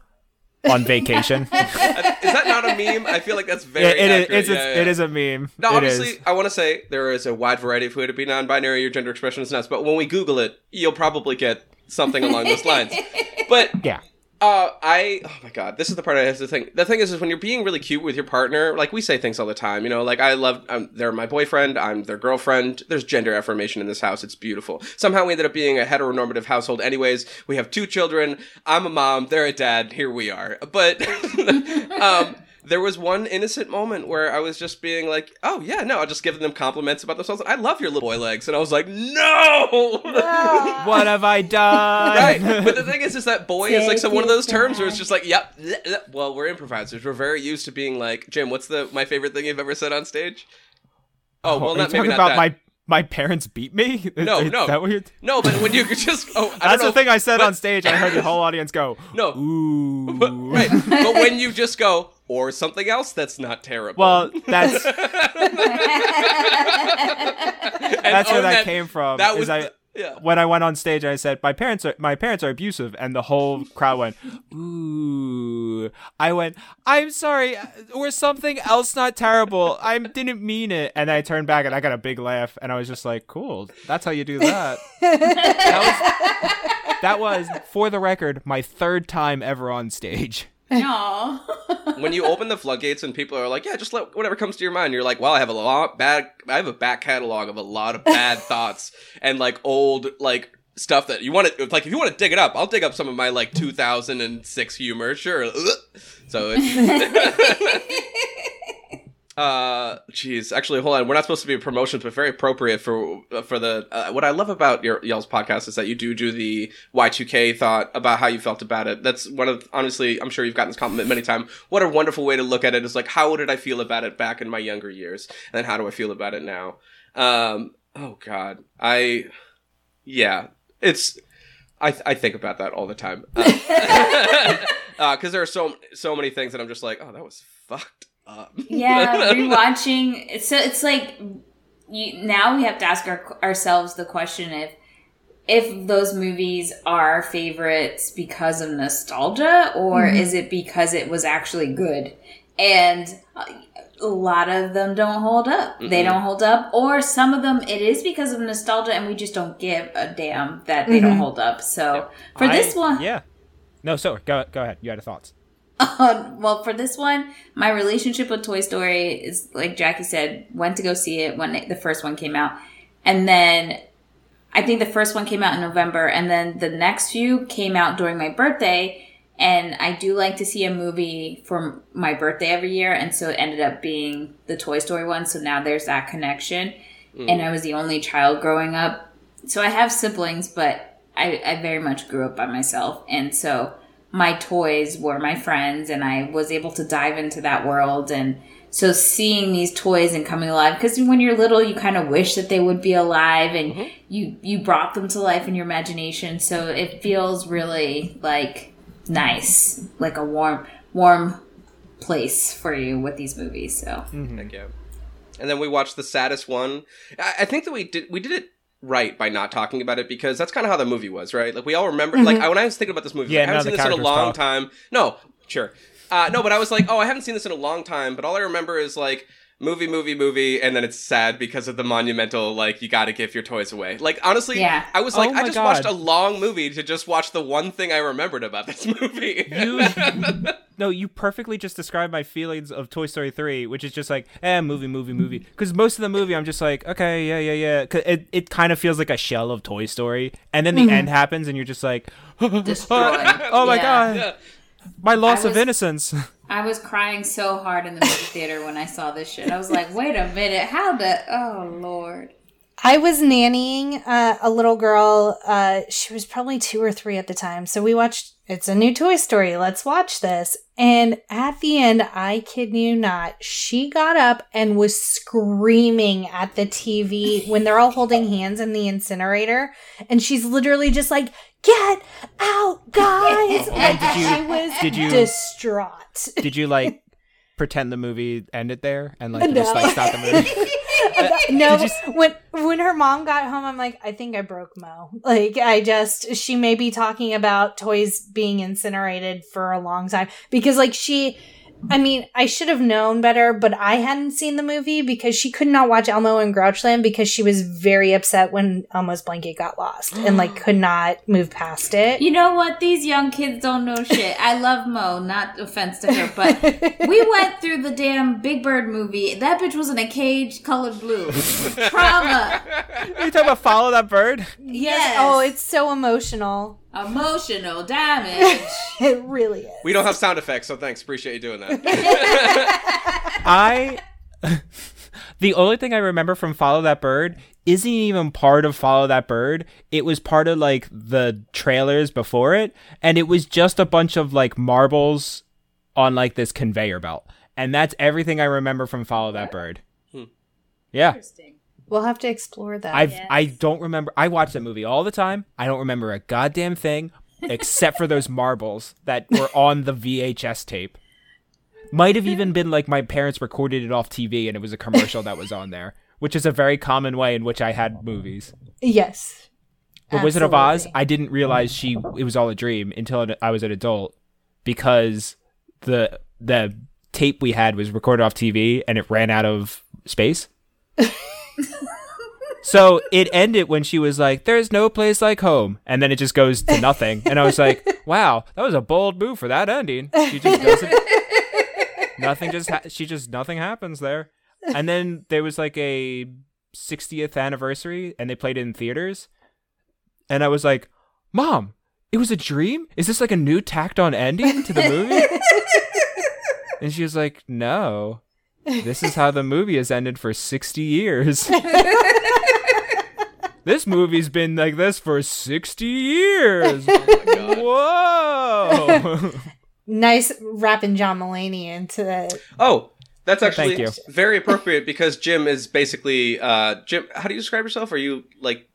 on vacation. is that not a meme? I feel like that's very yeah, it is. Yeah, yeah. It is a meme. No, It obviously, is. I want to say there is a wide variety of who to be non-binary. Your gender expression is nuts, but when we Google it, you'll probably get something along those lines. But Yeah. Uh, I oh my god, this is the part I have to think. The thing is, is when you're being really cute with your partner, like we say things all the time. You know, like I love, um, they're my boyfriend, I'm their girlfriend. There's gender affirmation in this house. It's beautiful. Somehow we ended up being a heteronormative household. Anyways, we have two children. I'm a mom. They're a dad. Here we are. But um, there was one innocent moment where I was just being like, "Oh yeah, no," I'll just giving them compliments about themselves. I love your little boy legs, and I was like, "No." What have I done? right. But the thing is, is that boy is like so one of those Take terms where it's just like, yep. bleh, bleh. Well, we're improvisers. We're very used to being like, Jim. What's the my favorite thing you've ever said on stage? Oh, oh well, Are not maybe not about that. my my parents beat me? No, Is no. that you're- No, but when you could just oh, That's the thing I said but- on stage. I heard the whole audience go, No, "Ooh." but, right. But when you just go or something else that's not terrible. Well, that's that's where own that, came from. That is was I the- yeah. when I went on stage, I said my parents are my parents are abusive, and the whole crowd went, "Ooh." I went, "I'm sorry, uh, or something else not terrible. I didn't mean it." And I turned back and I got a big laugh, and I was just like, "Cool, that's how you do that." that, was, that was, for the record, my third time ever on stage. No. when you open the floodgates and people are like, "Yeah, just let whatever comes to your mind," you're like, "Well, I have a lot bad. I have a back catalog of a lot of bad thoughts and like old like stuff that you want to like. If you want to dig it up, I'll dig up some of my like 2006 humor. Sure. So. It, Uh, jeez. Actually, hold on. We're not supposed to be promotions, but very appropriate for for the. Uh, what I love about your y'all's podcast is that you do do the Y2K thought about how you felt about it. That's one of honestly. I'm sure you've gotten this compliment many times. What a wonderful way to look at it. Is like, how did I feel about it back in my younger years, and then how do I feel about it now? Um. Oh God. I. Yeah. It's. I, th- I think about that all the time Uh, because uh, there are so so many things that I'm just like, oh, that was fucked up. yeah, rewatching. So it's like you, now we have to ask our, ourselves the question if if those movies are favorites because of nostalgia or mm-hmm. is it because it was actually good and a lot of them don't hold up mm-hmm. they don't hold up or some of them it is because of nostalgia and we just don't give a damn that they mm-hmm. don't hold up so for I, this one yeah no so go, go ahead you had a thoughts um, well, for this one, my relationship with Toy Story is like Jackie said, went to go see it when the first one came out. And then I think the first one came out in November, and then the next few came out during my birthday. And I do like to see a movie for my birthday every year, and so it ended up being the Toy Story one. So now there's that connection. Mm. And I was the only child growing up. So I have siblings, but I, I very much grew up by myself. And so my toys were my friends and I was able to dive into that world and so seeing these toys and coming alive because when you're little you kind of wish that they would be alive and mm-hmm. you you brought them to life in your imagination so it feels really like nice like a warm warm place for you with these movies so mm-hmm. Thank you. and then we watched the saddest one I, I think that we did we did it right by not talking about it because that's kind of how the movie was, right? Like we all remember. Mm-hmm. Like I, when I was thinking about this movie, yeah, I haven't seen this in a long talk. time. No, sure, uh, no, but I was like, oh, I haven't seen this in a long time. But all I remember is like movie, movie, movie, and then it's sad because of the monumental like you got to give your toys away. Like honestly, yeah. I was like, oh I just God. watched a long movie to just watch the one thing I remembered about this movie. You, no, you perfectly just described my feelings of Toy Story three, which is just like, eh, movie, movie, movie. Because most of the movie, I'm just like, okay, yeah, yeah, yeah. Cause it it kind of feels like a shell of Toy Story, and then the mm-hmm. end happens, and you're just like, oh my yeah. God. Yeah my loss was, of innocence. I was crying so hard in the movie theater when I saw this shit. I was like, wait a minute, how the oh lord. I was nannying uh, a little girl. Uh, she was probably two or three at the time. So we watched It's a New Toy Story. Let's watch this. And at the end, I kid you not, she got up and was screaming at the TV when they're all holding hands in the incinerator. And she's literally just like, get out, guys! like did you, she was did you, distraught. Did you like pretend the movie ended there and like no. just like stop the movie? no, just... when when her mom got home, I'm like, I think I broke Mo. Like, I just she may be talking about toys being incinerated for a long time because, like, she I mean, I should have known better, but I hadn't seen the movie because she could not watch Elmo and Grouchland because she was very upset when Elmo's blanket got lost and like could not move past it. You know what? These young kids don't know shit. I love Mo, not offense to her, but we went through the damn Big Bird movie. That bitch was in a cage colored blue. Trauma. Are you talking about Follow That Bird? Yes. Oh, it's so emotional. Emotional damage. it really is. We don't have sound effects, so thanks. Appreciate you doing that. I. the only thing I remember from Follow That Bird isn't even part of Follow That Bird. It was part of like the trailers before it, and it was just a bunch of like marbles on like this conveyor belt. And that's everything I remember from Follow That Bird. Hmm. Yeah. Interesting. We'll have to explore that. I yes. I don't remember. I watch that movie all the time. I don't remember a goddamn thing except for those marbles that were on the VHS tape. Might have even been like my parents recorded it off TV and it was a commercial that was on there, which is a very common way in which I had movies. Yes. The Wizard of Oz, I didn't realize she it was all a dream until I was an adult because the the tape we had was recorded off TV and it ran out of space. so it ended when she was like, "There's no place like home," and then it just goes to nothing. And I was like, "Wow, that was a bold move for that ending." She just doesn't. nothing just ha- she just nothing happens there. And then there was like a 60th anniversary, and they played it in theaters. And I was like, Mom, it was a dream? Is this like a new tacked on ending to the movie? and she was like, No. This is how the movie has ended for 60 years. this movie's been like this for 60 years. Whoa. Nice wrapping John Mulaney into the. Oh, that's actually Thank very appropriate because Jim is basically uh Jim. How do you describe yourself? Are you like?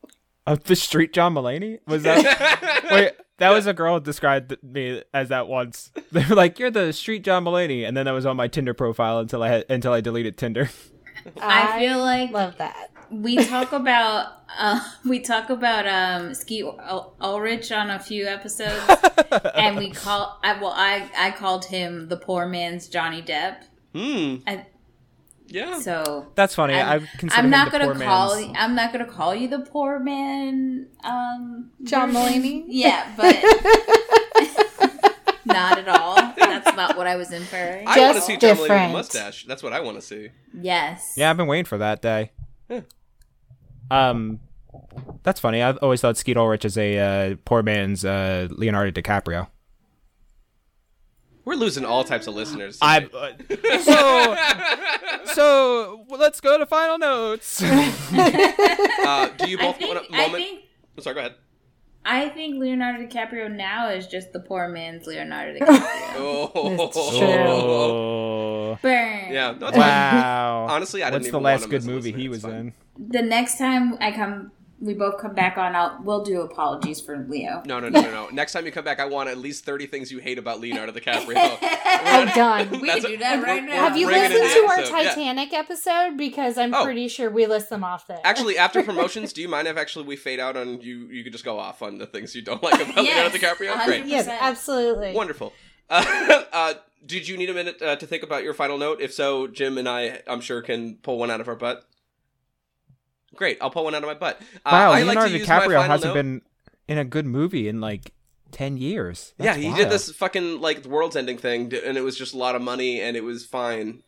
Uh, the street John Mulaney? Was that Wait, that was a girl who described me as that once. They were like, "You're the street John Mulaney," and then that was on my Tinder profile until I had, until I deleted Tinder. I feel like love that. we talk about uh, we talk about um, Skeet Ul- Ulrich on a few episodes, and we call I, well I I called him the poor man's Johnny Depp. Hmm. I, Yeah. so That's funny. i I'm, consider I'm not gonna call man's- I'm not gonna call you the poor man um John version. Mulaney? Yeah, but not at all. That's not what I was inferring. I want to see John Mulaney with a mustache. That's what I want to see. yes. Yeah, I've been waiting for that day. Yeah. Um, that's funny. I've always thought Skeet Ulrich is a uh, poor man's uh, Leonardo DiCaprio. We're losing all types of listeners. I tonight. so so let's go to final notes. uh, do you I both think want a I moment? think I'm sorry. Go ahead. I think Leonardo DiCaprio now is just the poor man's Leonardo DiCaprio. Oh. It's true. oh. Burn. Yeah. No, that's fine. Wow. Honestly, I didn't What's the last good movie he was fine. in? The next time I come, we both come back on. I'll we'll do apologies for Leo. No, no, no, no, no. Next time you come back, I want at least 30 things you hate about Leonardo DiCaprio. Oh, done. We That's can do that right now. Have you bring it in listened to our episode, yeah. Titanic episode? Because I'm Oh. pretty sure we list them off there. Actually, after promotions, do you mind if actually we fade out on you? You could just go off on the things you don't like about Yes, Leonardo DiCaprio. 100%. Great, yes, absolutely. wonderful. Uh, uh, did you need a minute uh, to think about your final note? If so, Jim and I, I'm sure, can pull one out of our butt. Great, I'll pull one out of my butt. Uh, Wow, I like to Leonardo use my DiCaprio final hasn't note- been in a good movie in like ten years. Yeah, he wild. did this fucking like world's ending thing, and it was just a lot of money, and it was fine.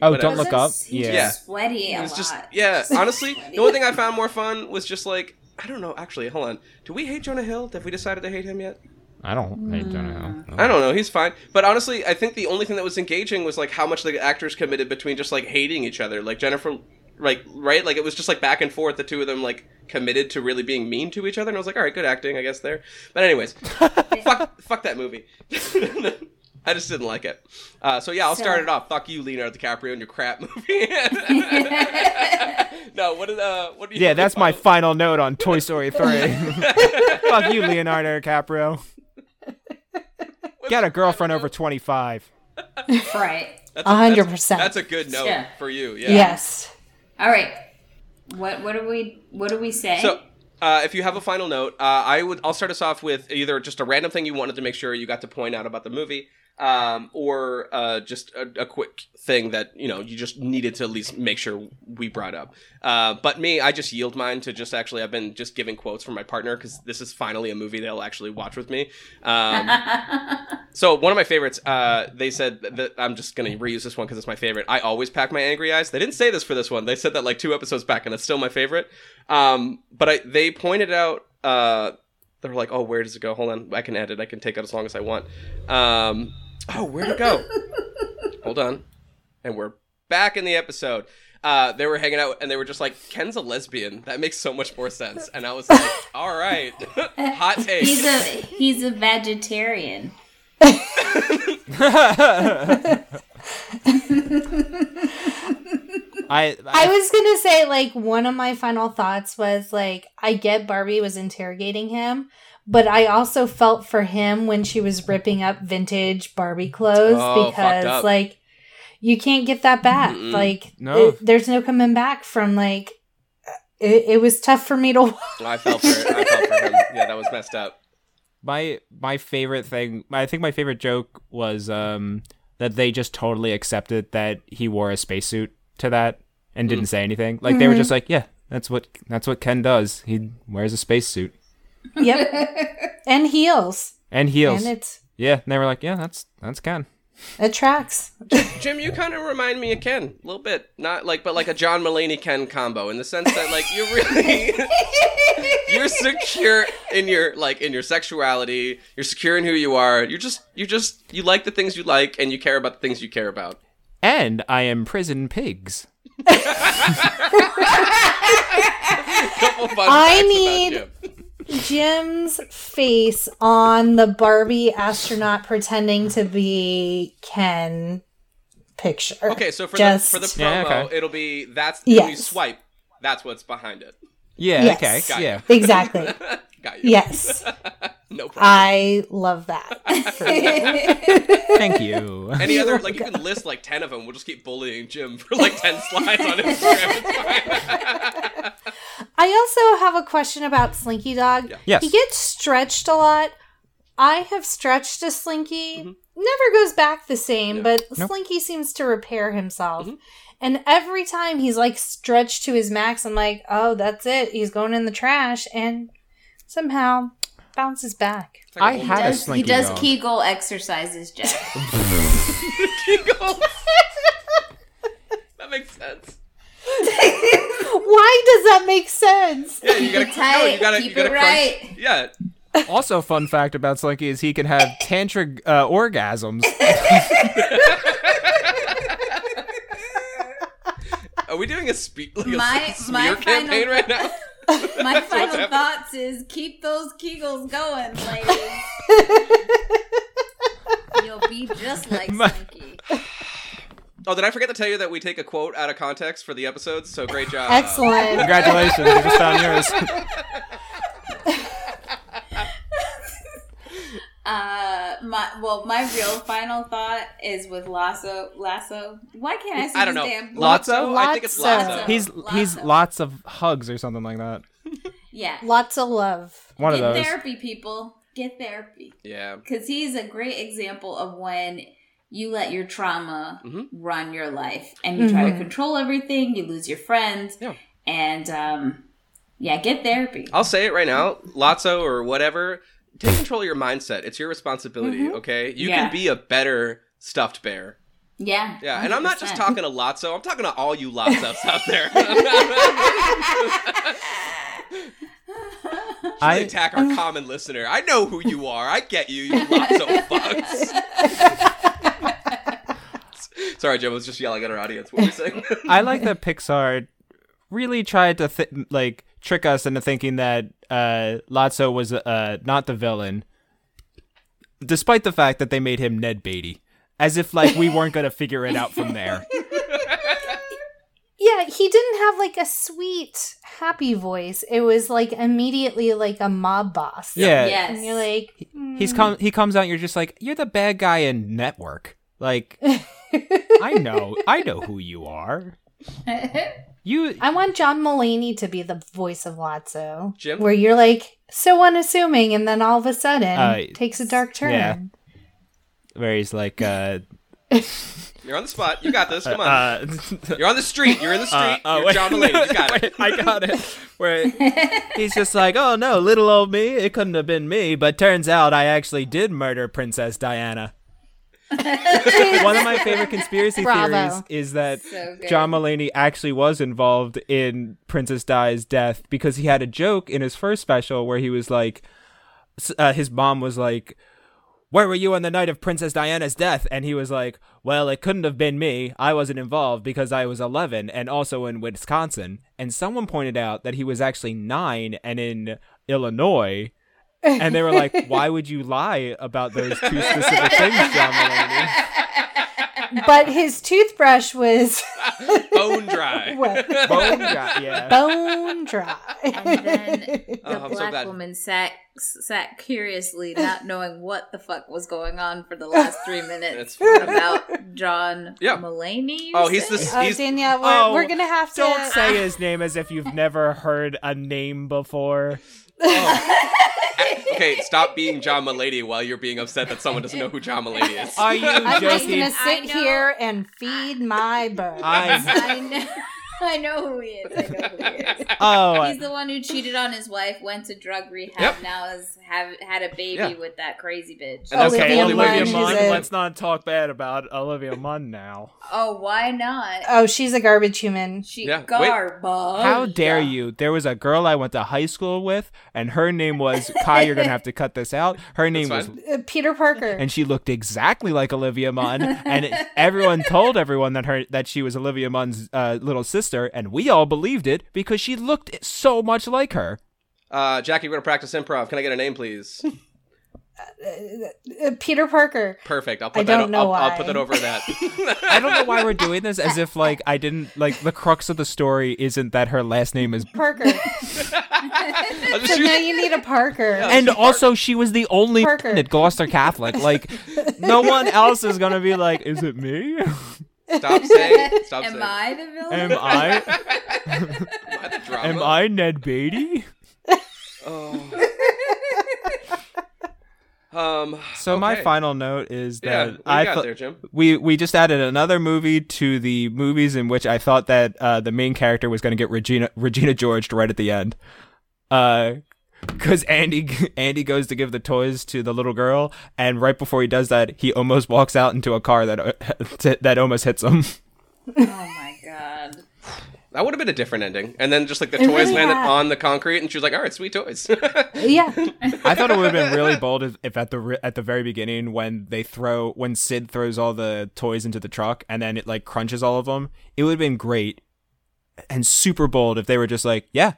Oh, whatever. don't look up. He's Yeah. Yeah. sweaty a It was lot. just yeah. Honestly, the only thing I found more fun was just like I don't know. Actually, hold on. Do we hate Jonah Hill? Have we decided to hate him yet? I don't. I Jonah Hill. know. I don't know. He's fine. But honestly, I think the only thing that was engaging was like how much the actors committed between just like hating each other. Like Jennifer, like right, like it was just like back and forth. The two of them like committed to really being mean to each other, and I was like, all right, good acting, I guess there. But anyways, fuck, fuck that movie. I just didn't like it. Uh, so yeah, I'll start it off. Fuck you, Leonardo DiCaprio, and your crap movie. no, what uh, what do you? Yeah, that's my final note on Toy Story 3. Fuck you, Leonardo DiCaprio. Got a girlfriend over 25. right. That's A hundred that's- percent. That's a good note Yeah. for you. Yeah. Yes. All right. What what do we what do we say? So, uh, if you have a final note, uh, I would. I'll start us off with either just a random thing you wanted to make sure you got to point out about the movie, um, or uh, just a, a quick thing that you know you just needed to at least make sure we brought up. Uh, but me, I just yield mine to just actually. I've been just giving quotes from my partner because this is finally a movie they'll actually watch with me. Um, so one of my favorites, uh, they said that I'm just gonna reuse this one because it's my favorite. I always pack my angry eyes. They didn't say this for this one. They said that like two episodes back, and it's still my favorite. Um, but I they pointed out. Uh, they're like, "Oh, where does it go? Hold on, I can edit. I can take it as long as I want." Um, oh, where'd it go? Hold on, and we're back in the episode. Uh, they were hanging out and they were just like, "Ken's a lesbian." That makes so much more sense. And I was like, "All right, hot take." he's a he's a vegetarian. I, I was gonna say like one of my final thoughts was like I get Barbie was interrogating him, but I also felt for him when she was ripping up vintage Barbie clothes Oh, because up. like you can't get that back. Mm-mm. Like No. it- there's no coming back from like it, it was tough for me to watch. I felt for it. I felt for him. Yeah, that was messed up. My my favorite thing, I think my favorite joke was um that they just totally accepted that he wore a spacesuit to that and didn't say anything. Like they were just like, yeah, that's what that's what Ken does. He wears a spacesuit Yep. and heels. and heels. And it's yeah, and they were like, yeah, that's that's Ken. it tracks. Jim, you kind of remind me of Ken a little bit. Not like, but like a John Mulaney Ken combo in the sense that like you're really you're secure in your like in your sexuality. You're secure in who you are. You're just you just you like the things you like and you care about the things you care about. And I am prison pigs. Couple fun I facts need- Jim. Jim's face on the Barbie astronaut pretending to be Ken picture. Okay, so for Just- the for the promo, Yeah, okay. it'll be that's when you swipe. That's what's behind it. Yeah, Yes. okay. Got Yeah. Exactly. Got you. Yes. No problem. I love that. Thank you. Any other like you can list like ten of them. We'll just keep bullying Jim for like ten slides on Instagram. It's fine. I also have a question about Slinky Dog. Yes. He gets stretched a lot. I have stretched a Slinky. Mm-hmm. Never goes back the same, but Nope. Slinky seems to repair himself. Mm-hmm. And every time he's like stretched to his max, I'm like, oh, that's it. He's going in the trash. And somehow bounces back. It's like a I whole had a does, he does dog. Kegel exercises, Jack. Kegel. that makes sense. Why does that make sense? Yeah, you gotta it tight, no, you gotta keep you gotta it crunch. right. Yeah. Also, fun fact about Slinky is he can have tantric uh, orgasms. Are we doing a, spe- like a My- s- my smear campaign final- right now? My what's final happening. thoughts is keep those Kegels going, ladies. You'll be just like My- Slinky. Oh, did I forget to tell you that we take a quote out of context for the episodes? So great job. Excellent. Congratulations, you just found yours. Uh, my well, my real final thought is with Lasso. Lasso. Why can't I say I don't his know. damn? Lotso? I think it's Lotso. Lotso. He's he's lots of hugs or something like that. Yeah. Lots of love. One Get of those. therapy, people. Get therapy. yeah. Because he's a great example of when you let your trauma Mhm. run your life and you try to Mhm. control everything, you lose your friends. Yeah. And, um, yeah, get therapy. I'll say it right now, Lotso or whatever. Take control of your mindset. It's your responsibility. Okay, you Yeah. can be a better stuffed bear. Yeah. Yeah, and I'm not just talking to Lotso. I'm talking to all you Lotsos out there. I I attack our common listener. I know who you are. I get you, you Lotso fucks. Sorry, Jim. I was just yelling at our audience. What were you saying? I like that Pixar really tried to th- like trick us into thinking that uh, Lotso was uh, not the villain, despite the fact that they made him Ned Beatty, as if like we weren't gonna figure it out from there. Yeah, he didn't have like a sweet, happy voice. It was like immediately like a mob boss. Yeah, Yes. And you're like, he's come. He comes out. and You're just like you're the bad guy in Network. Like I know, I know who you are. You I want John Mulaney to be the voice of Lotso. Jim? Where you're like so unassuming and then all of a sudden Uh, takes a dark turn. yeah. where he's like uh You're on the spot. You got this. Come on. uh You're on the street. You're in the street. Uh, oh, You're wait, John Mulaney. You got wait, it. I got it. Where he's just like, oh no, little old me, it couldn't have been me, but turns out I actually did murder Princess Diana. One of my favorite conspiracy Bravo. theories is that So. John Mulaney actually was involved in Princess Di's death because he had a joke in his first special where he was like, uh, his mom was like, where were you on the night of Princess Diana's death? And he was like, Well, it couldn't have been me. I wasn't involved because I was 11 and also in Wisconsin. And someone pointed out that he was actually nine and in Illinois. And they were like, Why would you lie about those two specific things, John Mulaney? But his toothbrush was Bone dry. Bone dry, yeah. Bone dry. And then the Oh, I'm so black woman sat sat curiously, not knowing what the fuck was going on for the last three minutes That's about John Yeah. Mulaney. Oh, he's the- Oh, He's- Danielle, we're, Oh, we're gonna have to. Don't say his name as if you've never heard a name before. Oh. okay, stop being John Mulaney while you're being upset that someone doesn't know who John Mulaney is. Are you I'm just gonna sit here and feed my birds. I'm- I know. I know who he is. I know who he is. Oh, He's the one who cheated on his wife, went to drug rehab, Yep. now has have had a baby Yeah. with that crazy bitch. And that's okay, only way Olivia you should Munn. say. Let's not talk bad about Olivia Munn now. Oh, why not? oh, she's a garbage human. She Yeah, wait. garbage. How dare you? There was a girl I went to high school with, and her name was Kai. You're gonna have to cut this out. Her name was. Uh, Peter Parker. and she looked exactly like Olivia Munn, and it- everyone told everyone that her that she was Olivia Munn's uh, little sister, and we all believed it because she looked so much like her. Uh, Jackie, we're gonna practice improv. Can I get a name, please? Uh, Peter Parker. Perfect. I'll put I that. don't know I'll, I'll put that over that. I don't know why we're doing this, as if like I didn't like the crux of the story isn't that her last name is. Parker. So shoot- now you need a Parker. And also, she was the only Parker. at Gloucester Catholic. Like, no one else is gonna be like, "Is it me? Stop saying. Stop Am saying. I the villain? Am I? Am I the drama? Am I Ned Beatty?" Oh. Um. So my final note is Yeah. that What I got thought there, Jim? we we just added another movie to the movies in which I thought that uh, the main character was going to get Regina Regina George right at the end. Uh because Andy Andy goes to give the toys to the little girl, and right before he does that, he almost walks out into a car that uh, that almost hits him. oh my god. That would have been a different ending. And then just like the It toys really landed had. on the concrete, and she was like, "All right, sweet toys." yeah. I thought it would have been really bold if, if at the ri- at the very beginning when they throw when Sid throws all the toys into the truck and then it like crunches all of them, it would have been great and super bold if they were just like, yeah,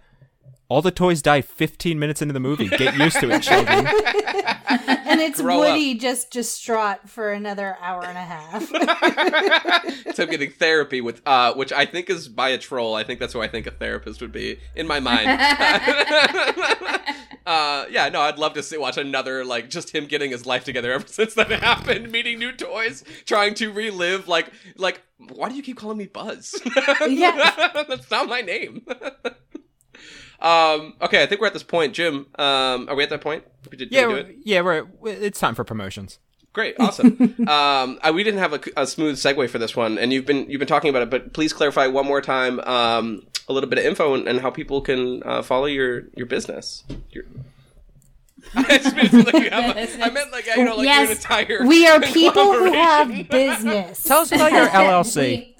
all the toys die 15 minutes into the movie. Get used to it, children. And it's Grow up. Woody just distraught for another hour and a half. so I'm getting therapy with, uh, which I think is by a troll. I think that's who I think a therapist would be in my mind. uh, yeah, no, I'd love to see watch another like just him getting his life together ever since that happened, meeting new toys, trying to relive like like why do you keep calling me Buzz? Yeah. that's not my name. Um, okay, I think we're at this point, Jim. Um, are we at that point? Did, did Yeah, we we're, it? yeah, we're it's time for promotions. Great, awesome. um, I, we didn't have a, a smooth segue for this one, and you've been you've been talking about it, but please clarify one more time um, a little bit of info and, and how people can uh, follow your your business. Your... I just meant like you have a, I meant like you know like Yes. your entire. We are people who have business. Tell us about your LLC.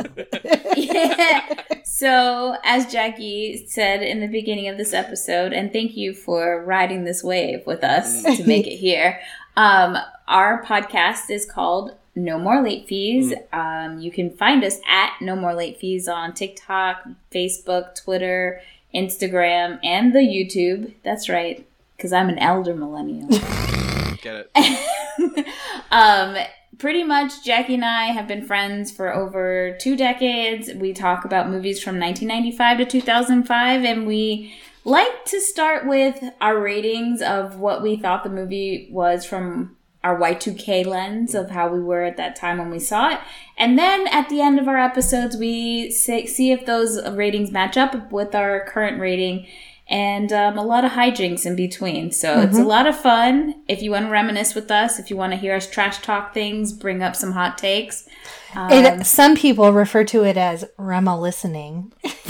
yeah. So, as Jackie said in the beginning of this episode, and thank you for riding this wave with us to make it here. Um, our podcast is called No More Late Fees. Um, you can find us at No More Late Fees on TikTok, Facebook, Twitter, Instagram, and the YouTube. That's right, because I'm an elder millennial. Get it? um, pretty much, Jackie and I have been friends for over two decades. We talk about movies from 1995 to 2005, and we like to start with our ratings of what we thought the movie was from our Y2K lens of how we were at that time when we saw it. And then at the end of our episodes, we see if those ratings match up with our current rating and um, a lot of hijinks in between. So it's a lot of fun. If you want to reminisce with us, if you want to hear us trash talk things, bring up some hot takes. Um, It, some people refer to it as Rema listening. Just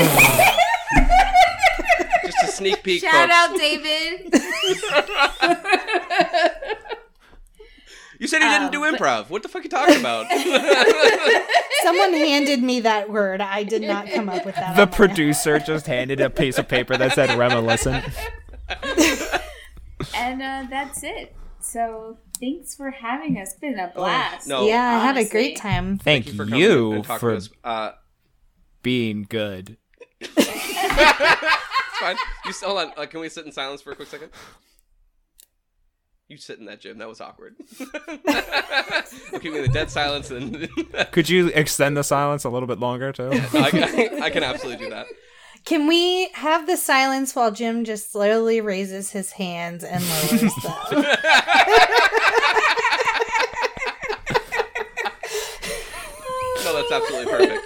a sneak peek. Shout folks. out, David. You said you didn't do Um, but- improv. What the fuck are you talking about? Someone handed me that word. I did not come up with that. The on my own. producer just handed a piece of paper that said Rema listen. and uh, that's it. So thanks for having us. It's been a blast. no. Yeah, I had a great time. Thank, Thank you for you for. Uh, being good. it's fine. You hold on. Uh, can we sit in silence for a quick second? You sit in that, Jim. That was awkward. I'm keeping the dead silence, and Could you extend the silence a little bit longer too? I, can- I can absolutely do that. Can we have the silence while Jim just slowly raises his hands and lowers them? No, that's absolutely perfect.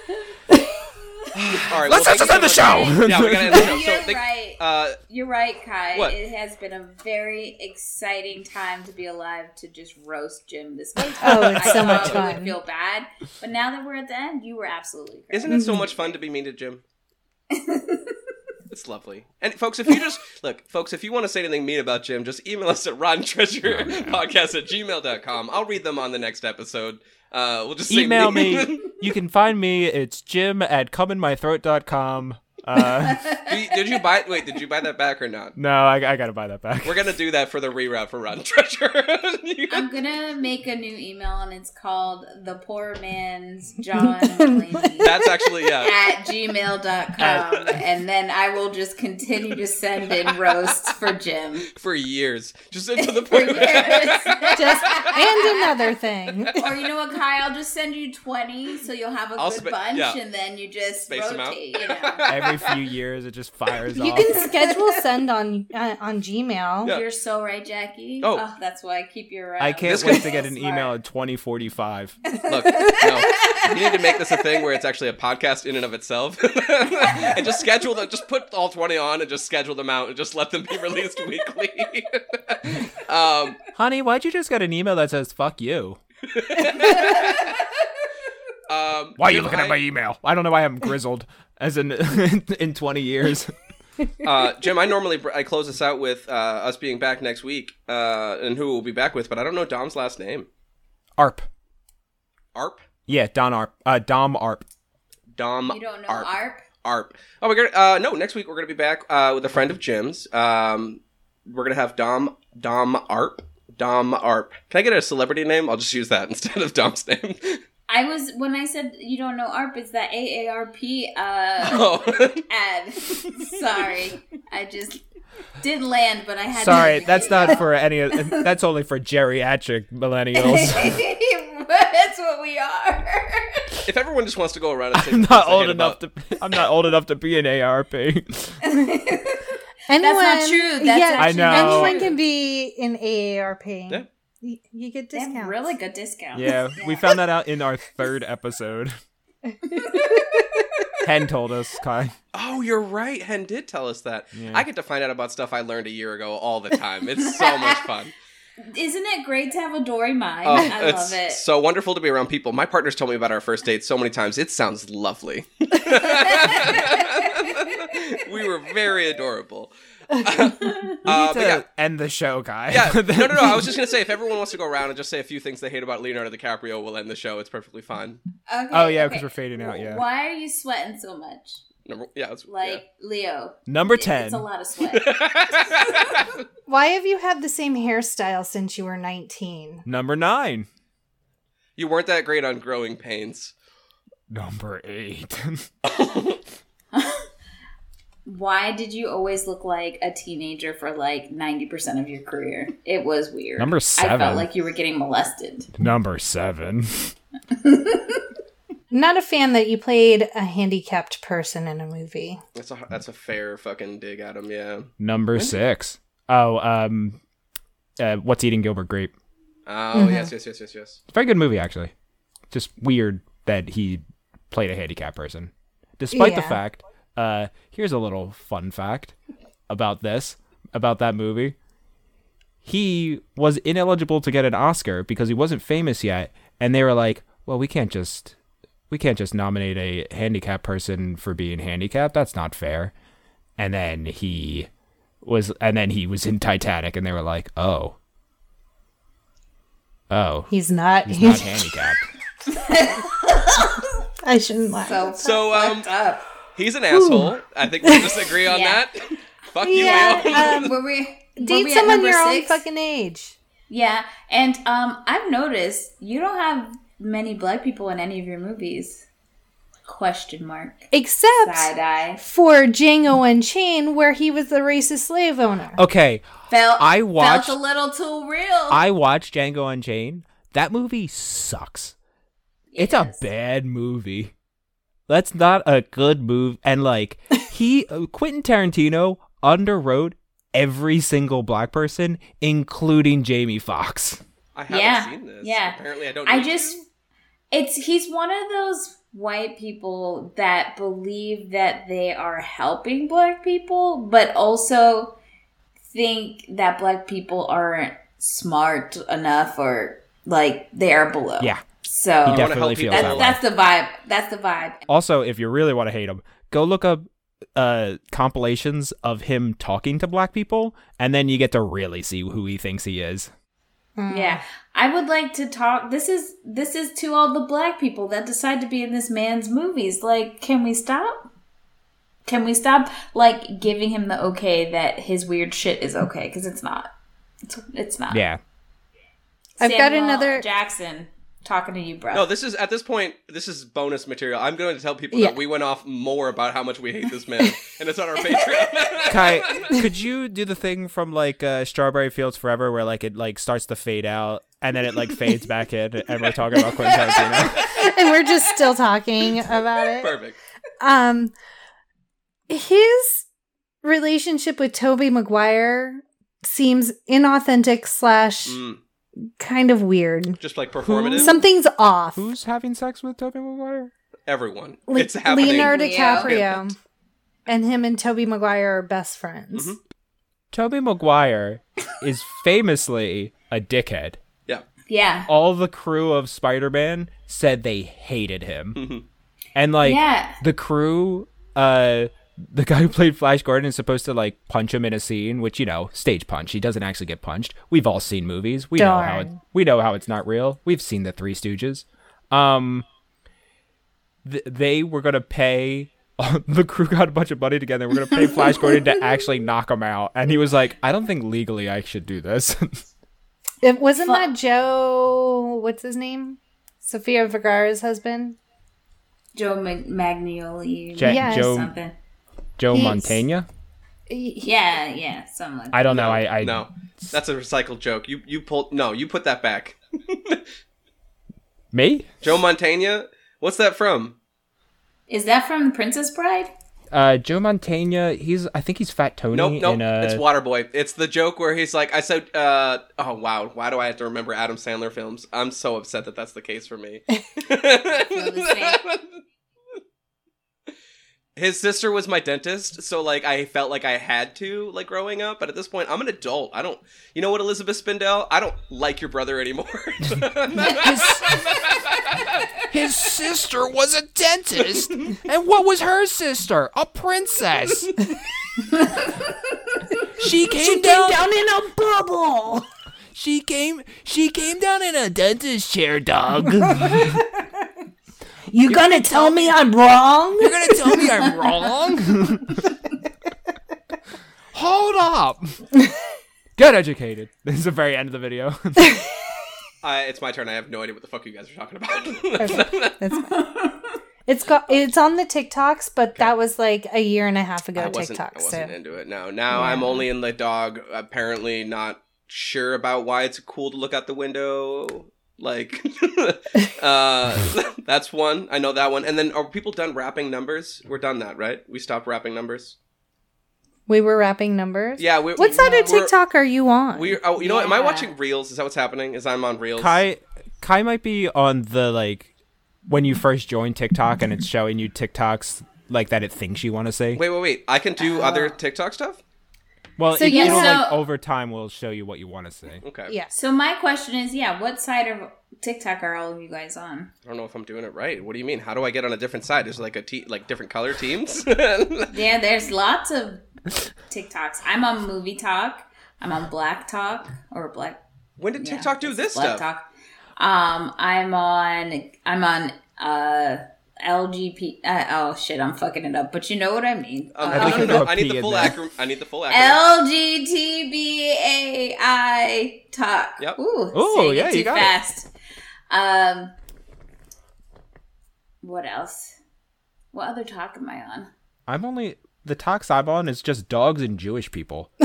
All right, Let's well, thank end the you so much. show. Yeah, we gotta end the show. You're So, thank- right. uh, You're right, Kai. What? It has been a very exciting time to be alive to just roast Jim this week. Oh, it's I so much we fun. would feel bad, but now that we're at the end, you were absolutely correct. Isn't it so much fun to be mean to Jim? it's lovely. And folks, if you just look, folks, if you want to say anything mean about Jim, just email us at rottentreasurepodcast at gmail.com. I'll read them on the next episode. Uh, we'll just Email me. You can find me. It's jim at comeinmythroat.com. Uh, Did you- did you buy? Wait, did you buy that back or not? no, I, I gotta buy that back. We're gonna do that for the reroute for Rotten Treasure. I'm gonna make a new email and it's called the poor man's John Mulaney That's actually yeah. at gmail.com and then I will just continue to send in roasts for Jim. For years, just into the For point. years. just and another thing. or you know what, Kai? I'll just send you twenty, so you'll have a I'll good spa- bunch, yeah. and then you just Space 'em out. rotate. You know, Every few years, it just fires You off. can schedule send on uh, on Gmail. Yeah. you're so right, Jackie. Oh. that's why I keep your. Uh, I can't This wait could- to get an Smart. email in 2045. Look, no, you need to make this a thing where it's actually a podcast in and of itself, and just schedule them. Just put all twenty on and just schedule them out and just let them be released weekly. um, Honey, why'd you just get an email that says "fuck you"? um, Why are you Jim, looking at my email? I don't know why I'm grizzled as in in 20 years. Uh, Jim, I normally I close this out with uh, us being back next week, uh, and who we'll be back with, but I don't know Dom's last name. Arp. Arp. Yeah, Don Arp. Uh, Dom Arp. Dom. You don't know Arp. ARP? Arp. Oh, we're gonna. Uh, no, next week we're gonna be back uh, with a friend of Jim's. Um, we're gonna have Dom Dom Arp. Dom Arp. Can I get a celebrity name? I'll just use that instead of Dom's name. I was when I said you don't know ARP. It's that AARP uh, oh. ad. Sorry, I just did land, but I had. Sorry, to that's not for any. of That's only for geriatric millennials. that's what we are. if everyone just wants to go around and say I'm not old enough about- to. I'm not old enough to be an ARP. Anyone, that's not true. That's yeah, actually I know. Anyone can be in AARP. Yeah. You, you get They have discounts. really good discounts. Yeah, we found that out in our third episode. Hen told us, Kai. Oh, you're right. Hen did tell us that. Yeah. I get to find out about stuff I learned a year ago all the time. It's so much fun. Isn't it great to have a Dory mind? Oh, I it's love it. so wonderful to be around people. My partner's told me about our first date so many times. It sounds lovely. we were very adorable. We Uh, need to yeah. end the show, guy. Yeah, no, no, no. I was just gonna say, if everyone wants to go around and just say a few things they hate about Leonardo DiCaprio, we'll end the show. It's perfectly fine. Okay, Oh, yeah, okay. because we're fading out. Yeah. Why are you sweating so much? Number, yeah, it's, Like Leo. Number It- ten. It's a lot of sweat. Why have you had the same hairstyle since you were 19? Number nine. you weren't that great on growing pains. Number eight. Why did you always look like a teenager for like 90% of your career? It was weird. Number seven. I felt like you were getting molested. Number seven. Not a fan that you played a handicapped person in a movie. That's a that's a fair fucking dig at him. Yeah. Number six. Oh, um, uh, what's eating Gilbert Grape? Oh yes, yes, yes, yes, yes. Very good movie, actually. Just weird that he played a handicapped person, despite the fact. Uh, here's a little fun fact about this, about that movie. He was ineligible to get an Oscar because he wasn't famous yet, and they were like, "Well, we can't just, we can't just nominate a handicapped person for being handicapped. That's not fair." And then he was, and then he was in Titanic, and they were like, "Oh, oh, He's not. he's not handicapped." I shouldn't laugh. So, So um, up. He's an asshole. I think we'll just on Yeah. that. Fuck you, Yeah, Leo. um, Were we, were Date we someone number your own fucking age. Yeah, and um, I've noticed you don't have many black people in any of your movies. Question mark. Except Side eye. for Django Unchained, where he was the racist slave owner. Okay, felt I watched- felt a little too real. I watched Django Unchained. That movie sucks. It's a bad movie. That's not a good move. And like he, uh, Quentin Tarantino underwrote every single black person, including Jamie Foxx. I haven't Yeah, seen this. yeah. Apparently, I don't. Know. I just to. it's he's one of those white people that believe that they are helping black people but also think that black people aren't smart enough or like they are below. Yeah, So he wanna definitely help feels people. that that's way. that's the vibe. That's the vibe. Also, if you really want to hate him, go look up uh compilations of him talking to black people, and then you get to really see who he thinks he is. Yeah. I would like to talk this is this is to all the black people that decide to be in this man's movies. Like, can we stop? Can we stop like giving him the okay that his weird shit is okay cuz it's not. It's, it's not. Yeah. I've got another- Jackson talking to you, bro. No, this is at this point. This is bonus material. I'm going to tell people Yeah. that we went off more about how much we hate this man, and it's on our Patreon. Kai, could you do the thing from like uh, Strawberry Fields Forever, where like it like starts to fade out and then it like fades back in, and we're talking about Quentin Tarantino? and we're just still talking about it. Perfect. Um, his relationship with Tobey Maguire seems inauthentic slash Mm, kind of weird. just like performative. Something's off. Who's having sex with Tobey Maguire? Everyone. Le- it's happening. Leonardo Leo. DiCaprio and him and Tobey Maguire are best friends. Mhm. Tobey Maguire is famously a dickhead. Yeah. yeah. All the crew of Spider-Man said they hated him, and like yeah. the crew, uh, the guy who played Flash Gordon is supposed to like punch him in a scene, which you know, stage punch. He doesn't actually get punched. We've all seen movies. We know how it, we know how it's not real. We've seen the Three Stooges. Um, th- they were gonna pay. the crew got a bunch of money together. We're gonna pay Flash Gordon to actually knock him out, and he was like, "I don't think legally I should do this." It wasn't that Joe. What's his name? Sofia Vergara's husband. Joe Mag- Magnoli. Ja- Yes. Joe something. Joe He's- Montana. Yeah, yeah, something like I don't know. I, I no, that's a recycled joke. You you pulled no, you put that back. me. Joe Montana. What's that from? Is that from Princess Bride? Uh, Joe Montana. He's I think he's Fat Tony. Nope, nope. in, uh, it's Waterboy. It's the joke where he's like, I said, uh, oh wow, why do I have to remember Adam Sandler films? I'm so upset that that's the case for me. the His sister was my dentist, so like I felt like I had to like growing up, but at this point I'm an adult. I don't you know what Elizabeth Spindell? I don't like your brother anymore. His sister was a dentist, and what was her sister? A princess. she came down. in a bubble. She came. She came down in a dentist chair, dog. You gonna tell me I'm wrong? You're gonna tell me I'm wrong? Hold up. Get educated. This is the very end of the video. uh, it's my turn. I have no idea what the fuck you guys are talking about. That's fine. It's got it's on the TikToks, but that was like a year and a half ago I wasn't, TikTok. I wasn't so into it. No, now I'm only in the dog. Apparently, not sure about why it's cool to look out the window. Like, uh, that's one. I know that one. And then, are people done wrapping numbers? We're done that, right? We stopped wrapping numbers. we were wrapping numbers. Yeah. We, What side of we're- TikTok are you on? We. Oh, you know what? Am I watching Reels? Is that what's happening? Is I'm on Reels? Kai, Kai might be on the like when you first join TikTok and it's showing you TikToks like that it thinks you want to say. Wait, wait, wait. I can do other TikTok stuff. Well, So it, you it'll know- like over time we'll show you what you want to see. Okay. yeah. So my question is, yeah, what side of TikTok are all of you guys on? I don't know if I'm doing it right. What do you mean? How do I get on a different side? Is it like a te- like different color teams? Yeah, there's lots of TikToks. I'm on Movie Talk. I'm on Black Talk or Black when did yeah, TikTok do this Black stuff? Talk. Um, I'm on. I'm on. Uh, LGP. Uh, oh shit, I'm fucking it up. But you know what I mean. Um, Uh, no, no, no, think no. there's a I need the full acronym. I need the full acronym. LGTBAI talk. Yep. Ooh, Ooh, yeah, it too you got it. fast. Um, what else? What other talk am I on? I'm only the talks I'm on is just dogs and Jewish people.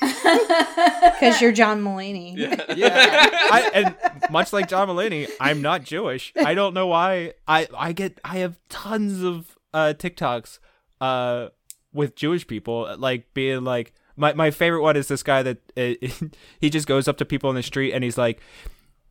Because you're John Mulaney. yeah. I, and much like John Mulaney, I'm not Jewish. I don't know why. I I get I have tons of uh TikToks uh with Jewish people like being like my my favorite one is this guy that uh, he just goes up to people in the street and he's like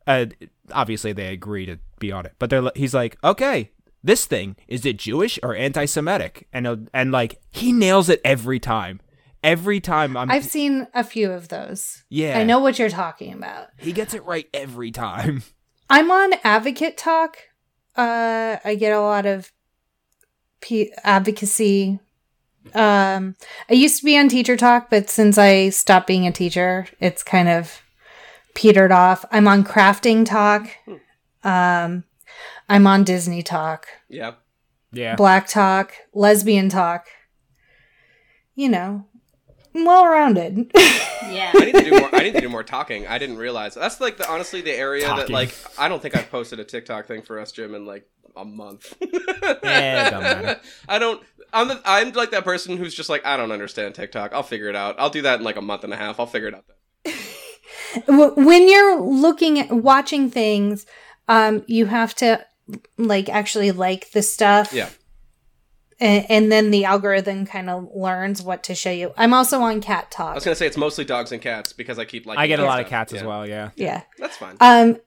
uh obviously they agree to be on it but they're he's like okay this thing is it Jewish or anti-Semitic and and like he nails it every time every time I'm I've seen a few of those. yeah I know what you're talking about. he gets it right every time I'm on Advocate Talk. Uh, I get a lot of p- advocacy. Um, I used to be on Teacher Talk, but since I stopped being a teacher, it's kind of petered off. I'm on Crafting Talk. Um, I'm on Disney Talk, Yeah. yeah Black Talk, Lesbian Talk. You know, I'm well rounded. Yeah. I need to do more. I need to do more talking. I didn't realize that's like the honestly the area that like I don't think I've posted a TikTok thing for us, Jim, in like a month. Yeah, don't matter. I don't. I'm the, I'm like that person who's just like I don't understand TikTok. I'll figure it out. I'll do that in like a month and a half. I'll figure it out. Then. W- when you're looking at watching things um you have to like actually like the stuff Yeah. And, and then the algorithm kind of learns what to show you i'm also on cat Talk. I was gonna say it's mostly dogs and cats because I keep like I get a lot of cats as well. Yeah. yeah That's fine. um